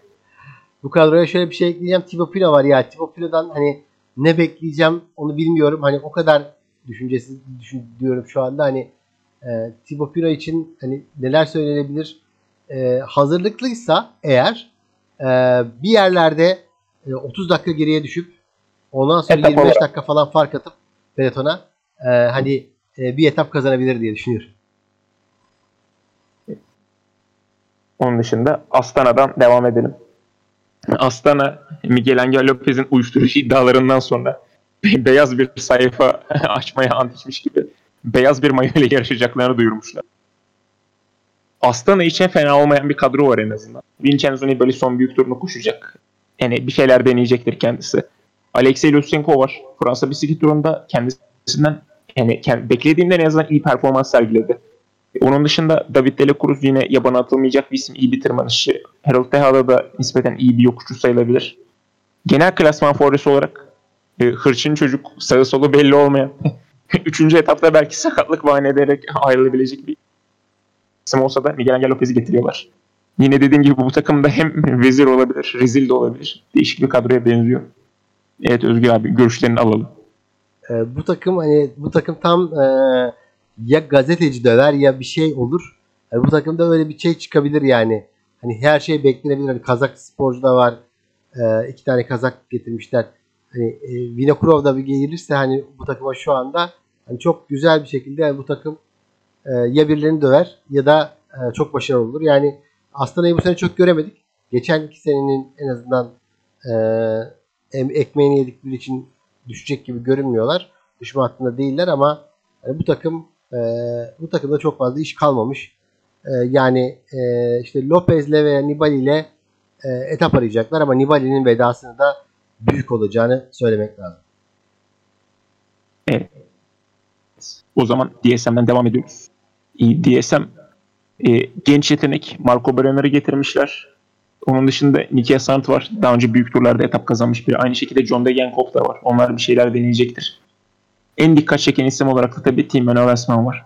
Bu kadroya şöyle bir şey ekleyeceğim. Thibaut Pino var ya. Thibaut Pino'dan hani ne bekleyeceğim onu bilmiyorum. Hani o kadar düşüncesiz düşünüyorum şu anda. Hani e, Thibaut Pino için hani neler söylenebilir? E, hazırlıklıysa eğer e, bir yerlerde e, 30 dakika geriye düşüp ondan sonra Etap 25 olarak. dakika falan fark atıp pelotona e, hani e, bir etap kazanabilir diye düşünüyorum. Onun dışında Astana'dan devam edelim. Astana Miguel Angel Lopez'in uyuşturucu iddialarından sonra beyaz bir sayfa (laughs) açmaya ant içmiş gibi beyaz bir mayo ile yarışacaklarını duyurmuşlar. Astana için fena olmayan bir kadro var en azından. Vincenzo Nibali son büyük turunu koşacak. Yani bir şeyler deneyecektir kendisi. Alexey Lusenko var. Fransa bisiklet turunda kendisinden yani kend- beklediğimden en azından iyi performans sergiledi. Onun dışında David Delacruz yine yabana atılmayacak bir isim. iyi bir tırmanışçı. Harold Tehada da nispeten iyi bir yokuşçu sayılabilir. Genel klasman favorisi olarak e, hırçın çocuk sağı solu belli olmayan (laughs) üçüncü etapta belki sakatlık bahane ederek ayrılabilecek bir isim olsa da Miguel Angel Lopez'i getiriyorlar. Yine dediğim gibi bu takımda hem vezir olabilir, rezil de olabilir. Değişik bir kadroya benziyor. Evet Özgür abi görüşlerini alalım. E, bu takım hani bu takım tam e, ya gazeteci döver ya bir şey olur. Yani bu takımda öyle bir şey çıkabilir yani. Hani her şey beklenebilir. Hani Kazak sporcu da var. E, iki tane Kazak getirmişler. Hani e, Vinokurov da bir gelirse hani bu takıma şu anda hani çok güzel bir şekilde yani bu takım e, ya birilerini döver ya da e, çok başarılı olur. Yani Astana'yı bu sene çok göremedik. Geçen iki senenin en azından e, ekmeğini yedikleri için düşecek gibi görünmüyorlar. Düşme hattında değiller ama yani bu takım e, bu takımda çok fazla iş kalmamış. E, yani e, işte Lopez'le ve Nibali ile e, etap arayacaklar ama Nibali'nin vedasını da büyük olacağını söylemek lazım. O zaman DSM'den devam ediyoruz. DSM e, genç yetenek Marco Brenner'ı getirmişler. Onun dışında Nicky Sant var. Daha önce büyük turlarda etap kazanmış biri. Aynı şekilde John Degenkolb da var. Onlar bir şeyler deneyecektir. En dikkat çeken isim olarak da tabii Tim Manuel var.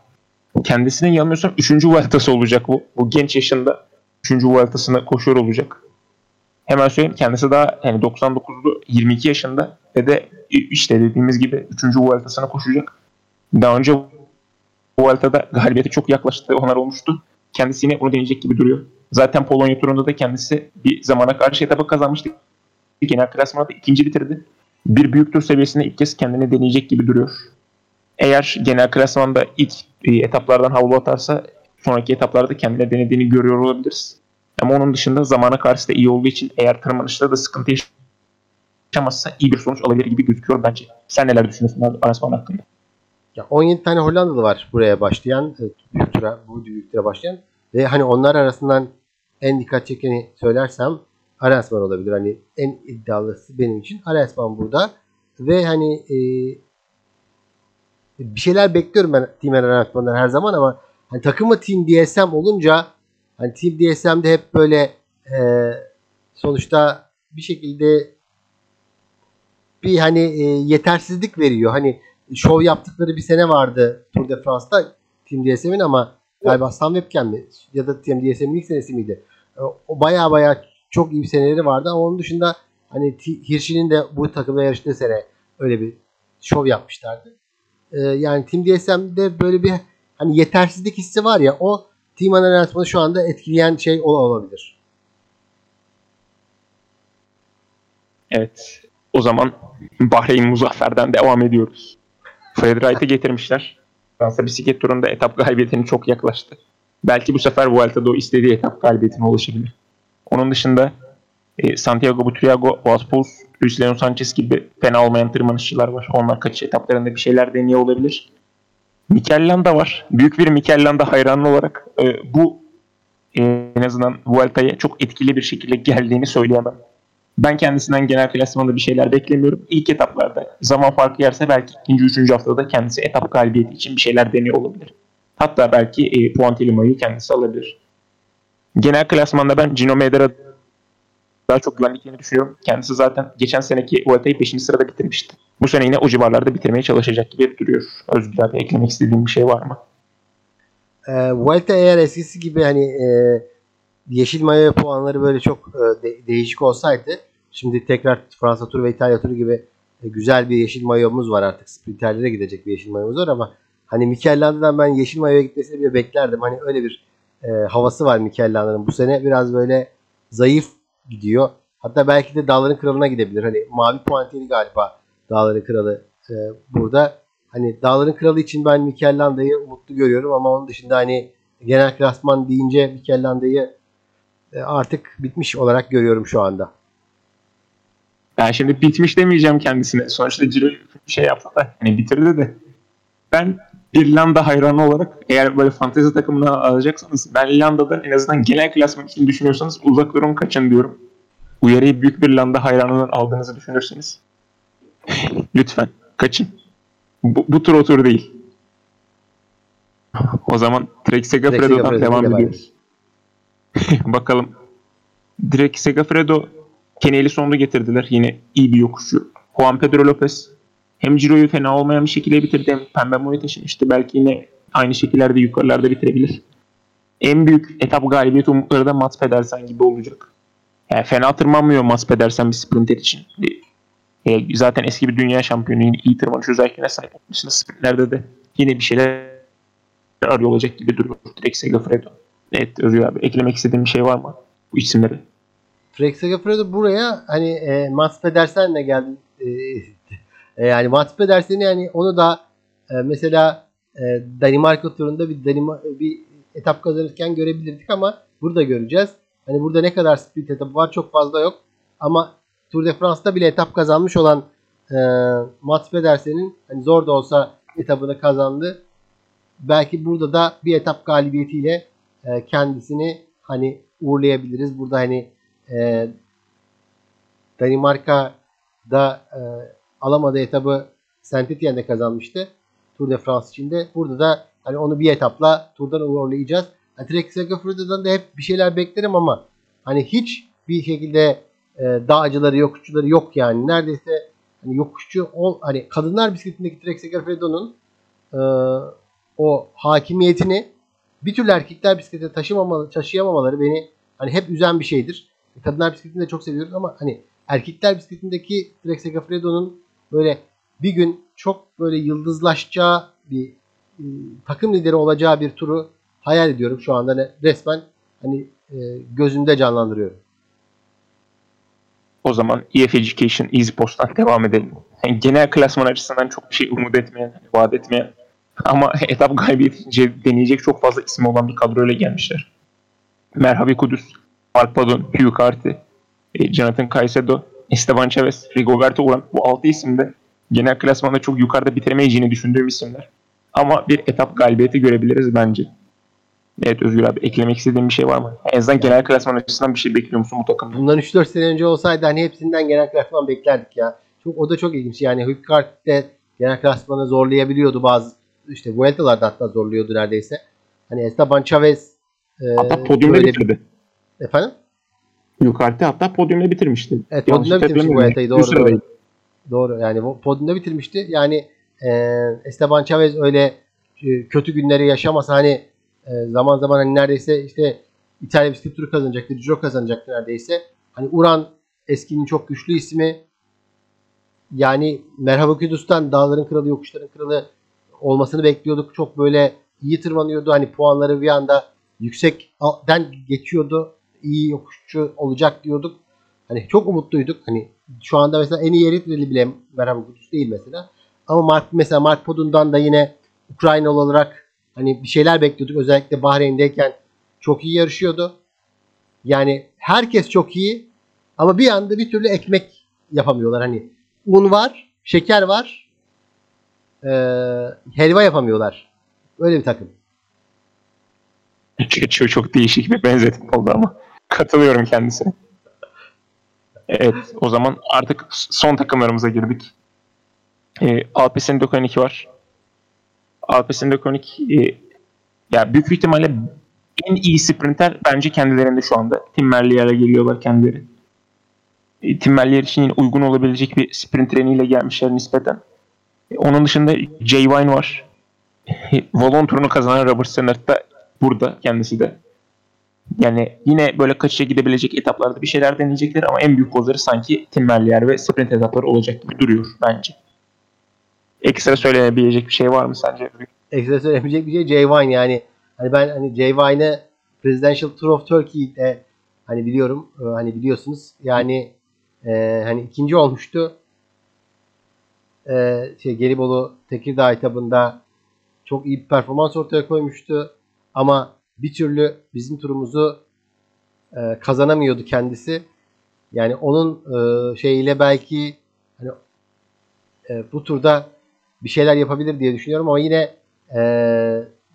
Kendisinin yanılmıyorsam 3. Vuelta'sı olacak bu. Bu genç yaşında 3. Vuelta'sını koşuyor olacak. Hemen söyleyeyim kendisi daha yani 99'lu 22 yaşında ve de işte dediğimiz gibi 3. Vuelta'sını koşacak. Daha önce Vuelta'da galibiyete çok yaklaştı onlar olmuştu. Kendisi yine onu deneyecek gibi duruyor. Zaten Polonya turunda da kendisi bir zamana karşı etapı kazanmıştı. Genel klasmanda ikinci bitirdi. Bir büyük tur seviyesinde ilk kez kendini deneyecek gibi duruyor. Eğer genel klasmanda ilk e, etaplardan havlu atarsa sonraki etaplarda kendine denediğini görüyor olabiliriz. Ama onun dışında zamana karşı da iyi olduğu için eğer tırmanışta da sıkıntı yaşamazsa iyi bir sonuç alabilir gibi gözüküyor bence. Sen neler düşünüyorsun Arasman hakkında? Ya 17 tane Hollandalı var buraya başlayan, e, büyük tura, bu büyük tura başlayan ve hani onlar arasından en dikkat çekeni söylersem Arensman olabilir. Hani en iddialısı benim için Arensman burada ve hani e, bir şeyler bekliyorum ben Team Arensman'dan her zaman ama hani takımı Team DSM olunca hani Team DSM'de hep böyle e, sonuçta bir şekilde bir hani e, yetersizlik veriyor. Hani şov yaptıkları bir sene vardı Tour de France'da Team DSM'in ama galiba Sam Webken mi ya da Team DSM'in ilk senesi miydi? E, O baya baya çok iyi bir seneleri vardı ama onun dışında hani Hirschi'nin de bu takımda yarıştığı sene öyle bir şov yapmışlardı. E, yani Team DSM'de böyle bir hani yetersizlik hissi var ya o Team Analizasyonu şu anda etkileyen şey ol- olabilir. Evet. O zaman Bahreyn Muzaffer'den devam ediyoruz. Fred Wright'ı getirmişler. Fransa bisiklet turunda etap galibiyetine çok yaklaştı. Belki bu sefer Vuelta'da o istediği etap galibiyetine ulaşabilir. Onun dışında e, Santiago Butriago, Oaspos, Luis Leon Sanchez gibi fena olmayan tırmanışçılar var. Onlar kaçış etaplarında bir şeyler deniyor olabilir. Mikel Landa var. Büyük bir Mikel Landa hayranı olarak e, bu e, en azından Vuelta'ya çok etkili bir şekilde geldiğini söyleyemem. Ben kendisinden genel klasmanda bir şeyler beklemiyorum. İlk etaplarda zaman farkı yerse belki ikinci, üçüncü haftada kendisi etap galibiyeti için bir şeyler deniyor olabilir. Hatta belki e, Puantelima'yı kendisi alabilir. Genel klasmanda ben Gino Medera daha çok güvenliklerini düşünüyorum. Kendisi zaten geçen seneki Vuelta'yı 5. sırada bitirmişti. bu sene yine o civarlarda bitirmeye çalışacak gibi duruyor. Özgür abi eklemek istediğim bir şey var mı? E, Vuelta eğer eskisi gibi hani e, yeşil mayo puanları böyle çok e, de, değişik olsaydı şimdi tekrar Fransa turu ve İtalya turu gibi e, güzel bir yeşil mayomuz var artık. Sprinterlere gidecek bir yeşil mayomuz var ama hani Mikel ben yeşil mayoya gitmesini bile beklerdim. Hani öyle bir e, havası var Mikel. Bu sene biraz böyle zayıf gidiyor. Hatta belki de Dağların Kralı'na gidebilir. Hani mavi puantiyeli galiba Dağların Kralı e, burada. Hani Dağların Kralı için ben Mikel umutlu görüyorum ama onun dışında hani genel klasman deyince Mikel artık bitmiş olarak görüyorum şu anda. Ben şimdi bitmiş demeyeceğim kendisine. Sonuçta Ciro şey yaptı da hani bitirdi de. Ben İrlanda hayranı olarak eğer böyle fantezi takımına alacaksanız ben İrlanda'dan en azından genel klasman için düşünüyorsanız uzak durun kaçın diyorum. Uyarıyı büyük bir Landa hayranından aldığınızı düşünürseniz (laughs) lütfen kaçın. Bu, bu tur o tur değil. O zaman Trek Segafredo'dan devam ediyoruz. (laughs) Bakalım. Direkt Segafredo Keneli sonunu getirdiler. Yine iyi bir yokuşu. Juan Pedro Lopez hem Ciro'yu fena olmayan bir şekilde bitirdi hem Pembe Mo'yu taşımıştı. Belki yine aynı şekillerde yukarılarda bitirebilir. En büyük etap galibiyet umutları da Mats Pedersen gibi olacak. Yani fena tırmanmıyor Mats Pedersen bir sprinter için. E, zaten eski bir dünya şampiyonu yine iyi tırmanış özelliklerine sahip olmasında sprintlerde de yine bir şeyler arıyor olacak gibi duruyor. Direkt Segafredo. Evet Özgür abi eklemek istediğim bir şey var mı bu isimleri? Trek Segafredo buraya hani e, Mats Pedersen'le geldi. E, (laughs) e, yani Mats Pedersen'i yani onu da e, mesela e, Danimarka turunda bir Danima, bir etap kazanırken görebilirdik ama burada göreceğiz. Hani burada ne kadar sprint etabı var çok fazla yok. Ama Tour de France'da bile etap kazanmış olan e, Mats Pedersen'in hani zor da olsa etabını kazandı. Belki burada da bir etap galibiyetiyle e, kendisini hani uğurlayabiliriz. Burada hani e, Danimarka'da e, alamadığı etabı Saint Etienne'de kazanmıştı. Tour de France içinde. Burada da hani onu bir etapla turdan uğurlayacağız. Yani Trek Segafredo'dan da hep bir şeyler beklerim ama hani hiç bir şekilde e, dağcıları, yokuşçuları yok yani. Neredeyse hani yokuşçu ol, hani kadınlar bisikletindeki Trek Segafredo'nun e, o hakimiyetini bir türlü erkekler bisiklete taşımamalı, taşıyamamaları beni hani hep üzen bir şeydir. Kadınlar bisikletini de çok seviyoruz ama hani erkekler bisikletindeki Trek Segafredo'nun böyle bir gün çok böyle yıldızlaşacağı bir e, takım lideri olacağı bir turu hayal ediyorum şu anda hani resmen hani e, gözümde canlandırıyorum. O zaman EF Education Easy Post'tan devam edelim. Yani genel klasman açısından çok bir şey umut etmeyen, vaat etmeyen ama (laughs) etap galibiyeti deneyecek çok fazla isim olan bir kadroyla gelmişler. Merhabi Kudüs, Mark Padon, Hugh Carty, e, Jonathan Caicedo, Esteban Chavez, Rigoberto Uran bu 6 isim de genel klasmanda çok yukarıda bitiremeyeceğini düşündüğüm isimler. Ama bir etap galibiyeti görebiliriz bence. Evet Özgür abi eklemek istediğin bir şey var mı? En azından genel klasman açısından bir şey bekliyor musun bu takımda? Bundan 3-4 sene önce olsaydı hani hepsinden genel klasman beklerdik ya. Çok, o da çok ilginç yani Hükkart de genel klasmanı zorlayabiliyordu bazı işte Vuelta'larda hatta zorluyordu neredeyse. Hani Esteban Chavez e, hatta podyumda bitirdi. Efendim? Yukarıda hatta podyumda bitirmişti. Evet podyumda bitirmişti Vuelta'yı doğru, doğru. Doğru yani podyumda bitirmişti. Yani e, Esteban Chavez öyle e, kötü günleri yaşamasa hani e, zaman zaman hani neredeyse işte İtalya bisiklet turu kazanacaktı. Giro kazanacaktı neredeyse. Hani Uran eskinin çok güçlü ismi. Yani Merhaba Kudüs'ten dağların kralı, yokuşların kralı olmasını bekliyorduk. Çok böyle iyi tırmanıyordu. Hani puanları bir anda yüksekten geçiyordu. İyi yokuşçu olacak diyorduk. Hani çok umutluyduk. Hani şu anda mesela en iyi Eritreli bile Merhaba Kudüs değil mesela. Ama Mark, mesela Mark Podun'dan da yine Ukraynalı olarak hani bir şeyler bekliyorduk. Özellikle Bahreyn'deyken çok iyi yarışıyordu. Yani herkes çok iyi ama bir anda bir türlü ekmek yapamıyorlar. Hani un var, şeker var, e, helva yapamıyorlar. Öyle bir takım. Çok, çok değişik bir benzetim oldu ama katılıyorum kendisine. Evet o zaman artık son takımlarımıza girdik. E, Alpes'in 912 var. Alpes'in 912 e, ya büyük ihtimalle en iyi sprinter bence kendilerinde şu anda. Tim Merlier'e geliyorlar kendileri. E, Tim Merlier için uygun olabilecek bir sprint treniyle gelmişler nispeten. E, onun dışında Jay Vine var. Valon turunu kazanan Robert Stannard da burada kendisi de. Yani yine böyle kaçışa gidebilecek etaplarda bir şeyler deneyecekler ama en büyük kozları sanki Tim Merlier ve sprint etapları olacak gibi duruyor bence. Ekstra söylenebilecek bir şey var mı sence? Ekstra söylenebilecek bir şey Jay Vine yani. Hani ben hani Jay Vine'ı Presidential Tour of Turkey'de hani biliyorum e, hani biliyorsunuz yani e, hani ikinci olmuştu. E, şey Gelibolu Tekirdağ etabında çok iyi bir performans ortaya koymuştu. Ama bir türlü bizim turumuzu e, kazanamıyordu kendisi. Yani onun e, şeyiyle belki hani e, bu turda bir şeyler yapabilir diye düşünüyorum ama yine e,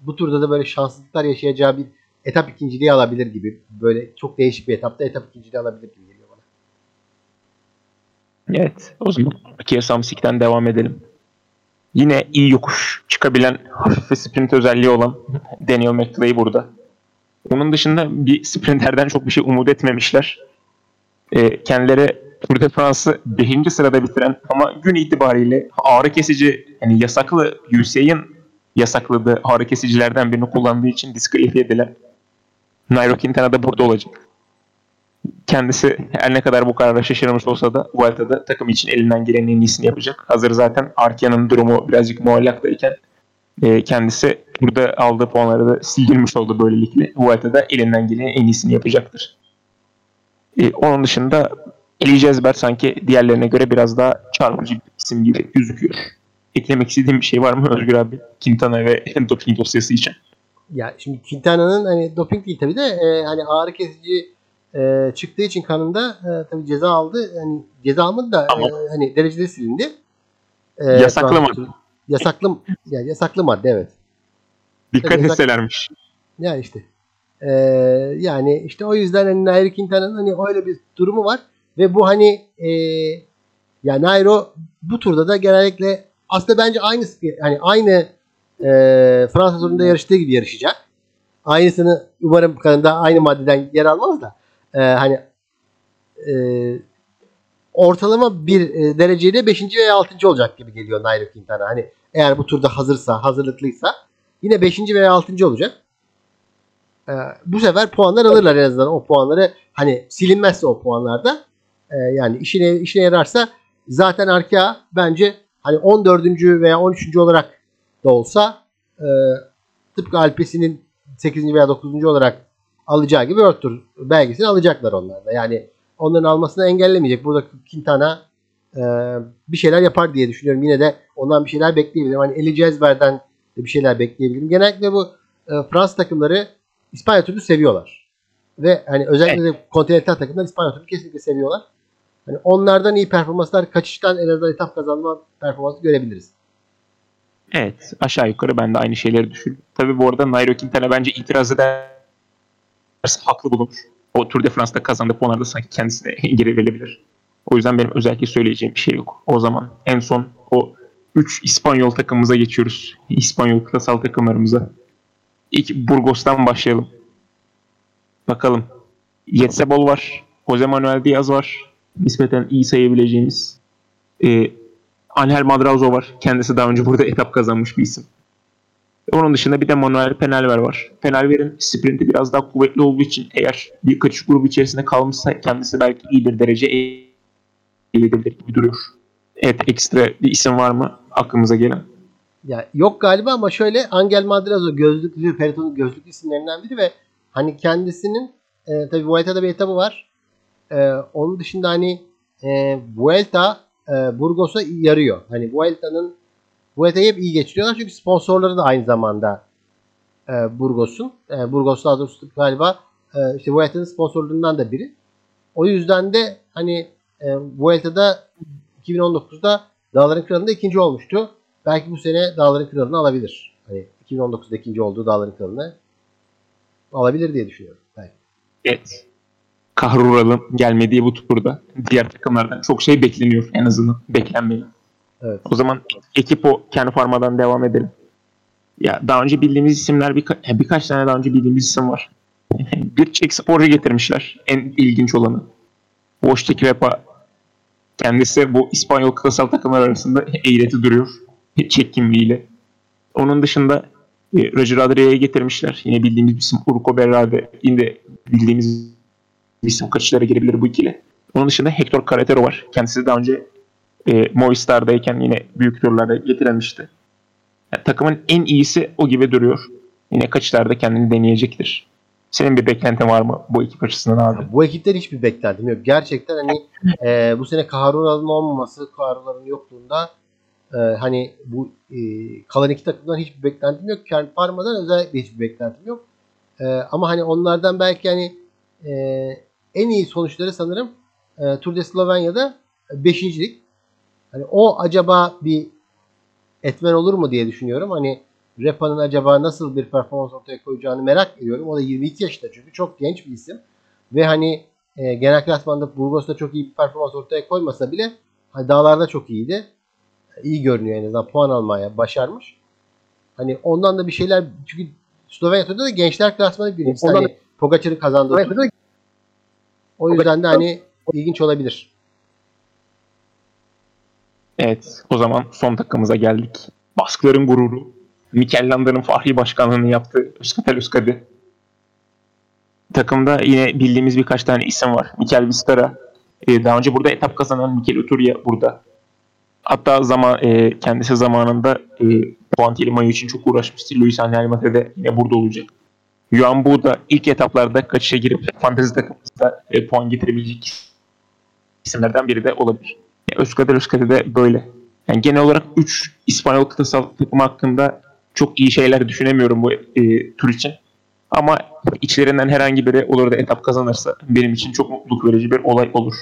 bu turda da böyle şanssızlıklar yaşayacağı bir etap ikinciliği alabilir gibi. Böyle çok değişik bir etapta etap ikinciliği alabilir gibi. Evet. O zaman Kia Samsik'ten devam edelim. Yine iyi yokuş çıkabilen hafif sprint özelliği olan Daniel McClay burada. Onun dışında bir sprinterden çok bir şey umut etmemişler. E, kendileri Tour de France'ı 5. sırada bitiren ama gün itibariyle ağrı kesici yani yasaklı UCI'nin yasakladığı ağrı kesicilerden birini kullandığı için diskalifiye edilen Nairo Quintana da burada olacak. Kendisi her ne kadar bu karara şaşırmış olsa da Vuelta'da takım için elinden gelenin en iyisini yapacak. Hazır zaten Arkea'nın durumu birazcık muallaktayken e, kendisi burada aldığı puanları da sildirmiş oldu böylelikle. Vuelta'da elinden gelenin en iyisini yapacaktır. E, onun dışında Eli Cezber sanki diğerlerine göre biraz daha çarpıcı bir isim gibi gözüküyor. Eklemek istediğim bir şey var mı Özgür abi? Quintana ve (laughs) doping dosyası için. Ya şimdi Quintana'nın hani doping değil tabii de e, hani ağrı kesici e, çıktığı için kanında e, tabii ceza aldı. Hani ceza almadı da e, hani derecede silindi. E, yasaklı madde. Yasaklı yani yasaklı madde evet. Dikkat tabii, etselermiş. Ya işte. E, yani işte o yüzden hani Nairo Quintana'nın hani öyle bir durumu var ve bu hani e, ya Nairo bu turda da genellikle aslında bence aynı yani aynı e, Fransa turunda yarıştığı gibi yarışacak. Aynısını umarım kanında aynı maddeden yer almaz da e, hani e, ortalama bir e, dereceyle 5. veya 6. olacak gibi geliyor Nairo Quintana. Hani eğer bu turda hazırsa, hazırlıklıysa yine 5. veya 6. olacak. E, bu sefer puanlar alırlar en azından o puanları. Hani silinmezse o puanlarda e, yani işine işine yararsa zaten Arkea bence hani 14. veya 13. olarak da olsa e, tıpkı Alpesi'nin 8. veya 9. olarak alacağı gibi World Tour belgesini alacaklar onlar da. Yani onların almasını engellemeyecek. Burada Quintana e, bir şeyler yapar diye düşünüyorum. Yine de ondan bir şeyler bekleyebilirim. Hani Eli Cezber'den de bir şeyler bekleyebilirim. Genellikle bu e, Fransız takımları İspanya turunu seviyorlar. Ve hani özellikle evet. de kontinental takımlar İspanya turunu kesinlikle seviyorlar. Hani onlardan iyi performanslar, kaçıştan en azından etap kazanma performansı görebiliriz. Evet. Aşağı yukarı ben de aynı şeyleri düşünüyorum. Tabii bu arada Nairo Quintana bence itiraz ederse haklı bulunur. O Tour de France'da kazandığı puanlarda sanki kendisine (laughs) geri verilebilir. O yüzden benim özellikle söyleyeceğim bir şey yok. O zaman en son o 3 İspanyol takımımıza geçiyoruz. İspanyol kıtasal takımlarımıza. İlk Burgos'tan başlayalım. Bakalım. Yetsebol var. Jose Manuel Diaz var nispeten iyi sayabileceğimiz e, Angel Madrazo var. Kendisi daha önce burada etap kazanmış bir isim. Onun dışında bir de Manuel Penalver var. Penalver'in sprinti biraz daha kuvvetli olduğu için eğer bir kaçış grubu içerisinde kalmışsa kendisi belki iyi bir derece elde edebilir gibi duruyor. Evet ekstra bir isim var mı aklımıza gelen? Ya yok galiba ama şöyle Angel Madrazo gözlüklü, Periton'un gözlüklü isimlerinden biri ve hani kendisinin e, tabii Vuelta'da bir etabı var. E, onun dışında hani e, Vuelta e, Burgos'a yarıyor. Hani Vuelta'nın Vuelta'yı hep iyi geçiriyorlar çünkü sponsorları da aynı zamanda e, Burgos'un. E, Burgos daha doğrusu galiba e, işte Vuelta'nın sponsorluğundan da biri. O yüzden de hani e, Vuelta'da 2019'da Dağların Kralı'nda ikinci olmuştu. Belki bu sene Dağların Kralı'nı alabilir. Hani 2019'da ikinci olduğu Dağların Kralı'nı alabilir diye düşünüyorum. Belki. Evet kahruralım gelmediği bu turda diğer takımlardan çok şey bekleniyor en azından beklenmeyi. Evet. O zaman ekip o kendi formadan devam edelim. Ya daha önce bildiğimiz isimler birka- birkaç tane daha önce bildiğimiz isim var. (laughs) bir Çek getirmişler. En ilginç olanı. Wojtek Repa Kendisi bu İspanyol kıtasal takımlar arasında eğreti duruyor. Çek kimliğiyle. Onun dışında e, Roger Adria'ya getirmişler. Yine bildiğimiz bir isim Urko Berrade. Yine bildiğimiz bir isim kaçışlara girebilir bu ikili. Onun dışında Hector Carretero var. Kendisi daha önce e, Movistar'dayken yine büyük turlarda getirilmişti. Yani takımın en iyisi o gibi duruyor. Yine kaçışlarda kendini deneyecektir. Senin bir beklentin var mı bu ekip açısından abi? Bu ekipten hiçbir beklentim yok. Gerçekten hani e, bu sene Kaharuna'nın olmaması, Kaharuna'nın yokluğunda e, hani bu e, kalan iki takımdan hiçbir beklentim yok. Kern Parma'dan özellikle hiçbir beklentim yok. E, ama hani onlardan belki hani e, en iyi sonuçları sanırım e, Tour de Slovenya'da beşincilik. Hani o acaba bir etmen olur mu diye düşünüyorum. Hani Repa'nın acaba nasıl bir performans ortaya koyacağını merak ediyorum. O da 22 yaşında çünkü çok genç bir isim. Ve hani e, genel klasmanda Burgos'ta çok iyi bir performans ortaya koymasa bile hani dağlarda çok iyiydi. İyi görünüyor en azından puan almaya başarmış. Hani ondan da bir şeyler çünkü Slovenya turunda da gençler klasmanı birincisi. Ondan hani Pogacar'ın kazandığı tur. O yüzden de hani ilginç olabilir. Evet o zaman son takımıza geldik. Baskların gururu. Mikel Landa'nın Fahri Başkanlığını yaptı. Özkatel Özkadi. Takımda yine bildiğimiz birkaç tane isim var. Mikel Vistara. Ee, daha önce burada etap kazanan Mikel Uturya burada. Hatta zaman e, kendisi zamanında e, Puantili Mayo için çok uğraşmıştı. Luis Angel de yine burada olacak. Yuan Bu da ilk etaplarda kaçışa girip fantezi takımımızda e, puan getirebilecek isimlerden biri de olabilir. Özkader Özkader de böyle. Yani genel olarak 3 İspanyol kıtasal takım hakkında çok iyi şeyler düşünemiyorum bu e, tur için. Ama içlerinden herhangi biri olur da etap kazanırsa benim için çok mutluluk verici bir olay olur.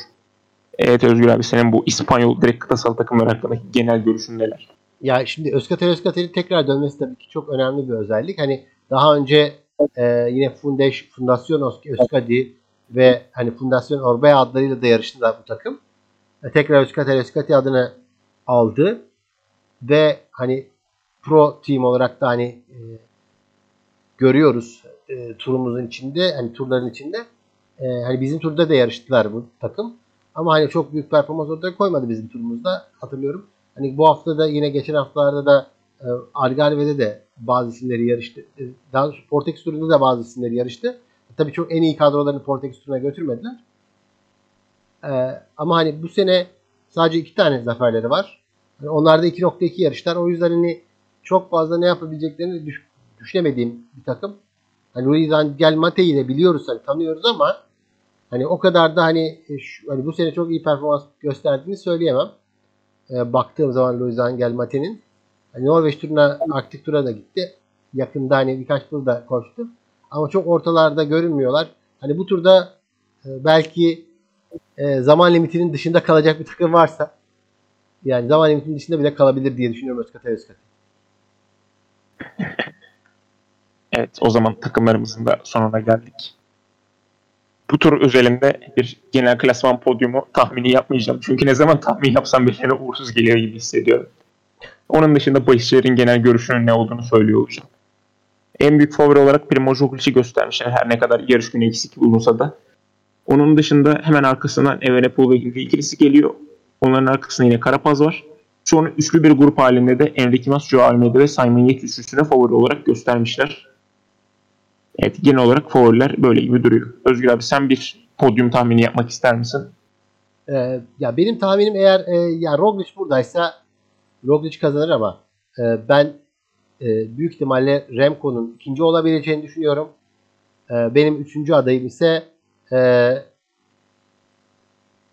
Evet Özgür abi senin bu İspanyol direkt kıtasal takımlar hakkındaki genel görüşün neler? Ya şimdi Özkatel Özkatel'in tekrar dönmesi tabii ki çok önemli bir özellik. Hani daha önce e, yine Fundeş, Fundasyon Özkadi ve hani Fundasyon Orbea adlarıyla da yarıştılar bu takım. Tekrar Özkatel Özkati adını aldı ve hani pro team olarak da hani e, görüyoruz e, turumuzun içinde hani turların içinde e, hani bizim turda da yarıştılar bu takım ama hani çok büyük performans ortaya koymadı bizim turumuzda hatırlıyorum. Hani bu hafta da yine geçen haftalarda da e, Algarve'de de bazı isimleri yarıştı. E, daha Portekiz turunda da bazı isimleri yarıştı. Tabii çok en iyi kadrolarını Portekiz turuna götürmediler. E, ama hani bu sene sadece iki tane zaferleri var. Yani onlar da 2.2 yarışlar. O yüzden hani çok fazla ne yapabileceklerini düş, düşünemediğim bir takım. Hani Luis Angel Mate'yi de biliyoruz hani tanıyoruz ama hani o kadar da hani, e, şu, hani bu sene çok iyi performans gösterdiğini söyleyemem. E, baktığım zaman Luis Angel Mate'nin hani Norveç turuna Arktik tura da gitti. Yakında hani birkaç tur da koştu. Ama çok ortalarda görünmüyorlar. Hani bu turda e, belki e, zaman limitinin dışında kalacak bir takım varsa yani zaman limitinin dışında bile kalabilir diye düşünüyorum Özkat Özkat. Evet o zaman takımlarımızın da sonuna geldik. Bu tur özelinde bir genel klasman podyumu tahmini yapmayacağım. Çünkü ne zaman tahmin yapsam bir yere uğursuz geliyor gibi hissediyorum. Onun dışında bahisçilerin genel görüşünün ne olduğunu söylüyor olacağım. En büyük favori olarak Primo Roglic'i göstermişler her ne kadar yarış günü eksik bulunsa da. Onun dışında hemen arkasından Evenepoel ve Hindley ikilisi geliyor. Onların arkasında yine Karapaz var. Sonra üçlü bir grup halinde de Enrique Mas, Joao Almeida ve Simon Yates üçlüsüne favori olarak göstermişler. Evet genel olarak favoriler böyle gibi duruyor. Özgür abi sen bir podyum tahmini yapmak ister misin? Ee, ya benim tahminim eğer e, ya Roglic buradaysa Roglic kazanır ama e, ben e, büyük ihtimalle Remco'nun ikinci olabileceğini düşünüyorum. E, benim üçüncü adayım ise e,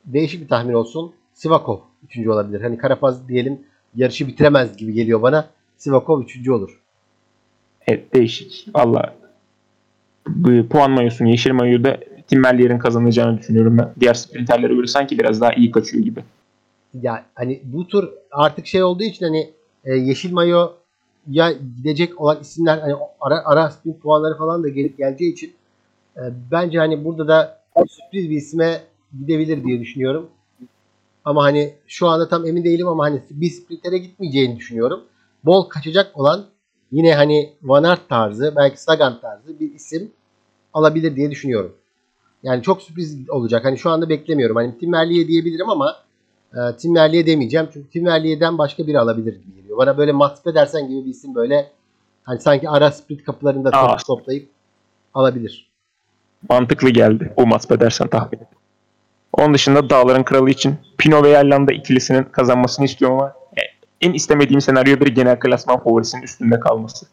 değişik bir tahmin olsun. Sivakov üçüncü olabilir. Hani Karapaz diyelim yarışı bitiremez gibi geliyor bana. Sivakov üçüncü olur. Evet değişik. Valla puan mayosunu yeşil mayoyu da Tim Merlier'in kazanacağını düşünüyorum ben. Diğer sprinterlere göre sanki biraz daha iyi kaçıyor gibi. Ya hani bu tur artık şey olduğu için hani e, yeşil mayo ya gidecek olan isimler hani ara, ara sprint puanları falan da gel, geleceği için e, bence hani burada da sürpriz bir isme gidebilir diye düşünüyorum. Ama hani şu anda tam emin değilim ama hani bir sprintere gitmeyeceğini düşünüyorum. Bol kaçacak olan yine hani Van Aert tarzı belki Sagan tarzı bir isim alabilir diye düşünüyorum. Yani çok sürpriz olacak. Hani şu anda beklemiyorum. Hani Tim Merlier diyebilirim ama E, Tim Merlier demeyeceğim çünkü Tim Merlier'den başka biri alabilir gibi geliyor. Bana böyle Mats Pedersen gibi bir isim böyle hani sanki ara split kapılarında top, toplayıp alabilir. Mantıklı geldi. O maç edersen tahmin et. Onun dışında Dağların Kralı için Pino ve Yellanda ikilisinin kazanmasını istiyorum ama e, en istemediğim senaryo bir genel klasman favorisinin üstünde kalması.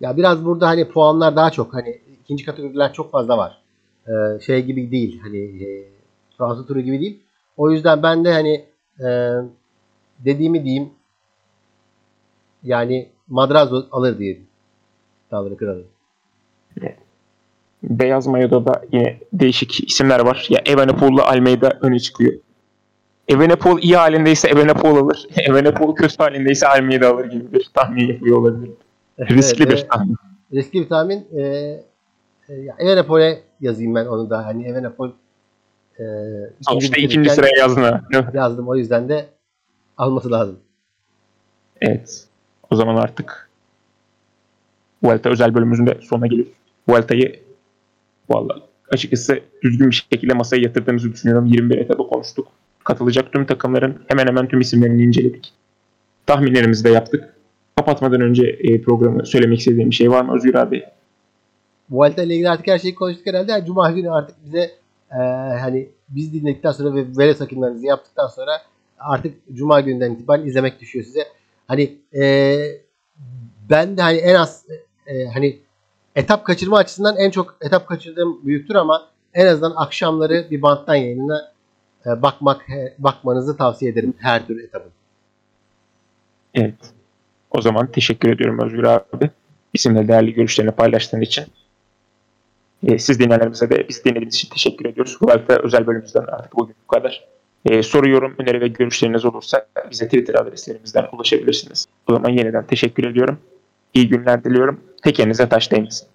Ya biraz burada hani puanlar daha çok hani ikinci kategoriler çok fazla var. Ee, şey gibi değil hani e, Fransa turu gibi değil. O yüzden ben de hani e, dediğimi diyeyim yani Madrazo alır diye Dağları kralı. Beyaz Mayo'da da yine değişik isimler var. Ya Evenepoel'la Almeida öne çıkıyor. Evenepoel iyi halindeyse Evenepoel alır. (laughs) Evenepoel kötü halindeyse Almeida alır gibi bir tahmin yapıyor olabilir. Riskli Evet, bir tahmin. riskli bir tahmin. E, e, ya Evenepoel'e yazayım ben onu da. Hani Evenepoel e, Sonuçta bitirirken ikinci sıraya yazdın yazdım. O yüzden de alması lazım. Evet. O zaman artık Vuelta özel bölümümüzün de sonuna geliyoruz. Vuelta'yı vallahi açıkçası düzgün bir şekilde masaya yatırdığımızı düşünüyorum. 21 etabı konuştuk. Katılacak tüm takımların hemen hemen tüm isimlerini inceledik. Tahminlerimizi de yaptık. Kapatmadan önce e, programı söylemek istediğim bir şey var mı Özgür abi? Vuelta ile ilgili artık her şeyi konuştuk herhalde. Yani Cuma günü artık bize e, hani biz dinledikten sonra ve vere sakınlarınızı yaptıktan sonra artık Cuma günden itibaren izlemek düşüyor size. Hani e, ben de hani en az e, hani etap kaçırma açısından en çok etap kaçırdığım büyüktür ama en azından akşamları bir banttan yayınına e, bakmak bakmanızı tavsiye ederim her tür etapın. Evet. O zaman teşekkür ediyorum Özgür abi. Bizimle değerli görüşlerini paylaştığın için. E, siz dinleyenlerimize de biz dinlediğiniz için teşekkür ediyoruz. Vuelta özel bölümümüzden artık bugün bu kadar. E, soru, yorum, öneri ve görüşleriniz olursa bize Twitter adreslerimizden ulaşabilirsiniz. O zaman yeniden teşekkür ediyorum. İyi günler diliyorum. Tekerinize taş değmesin.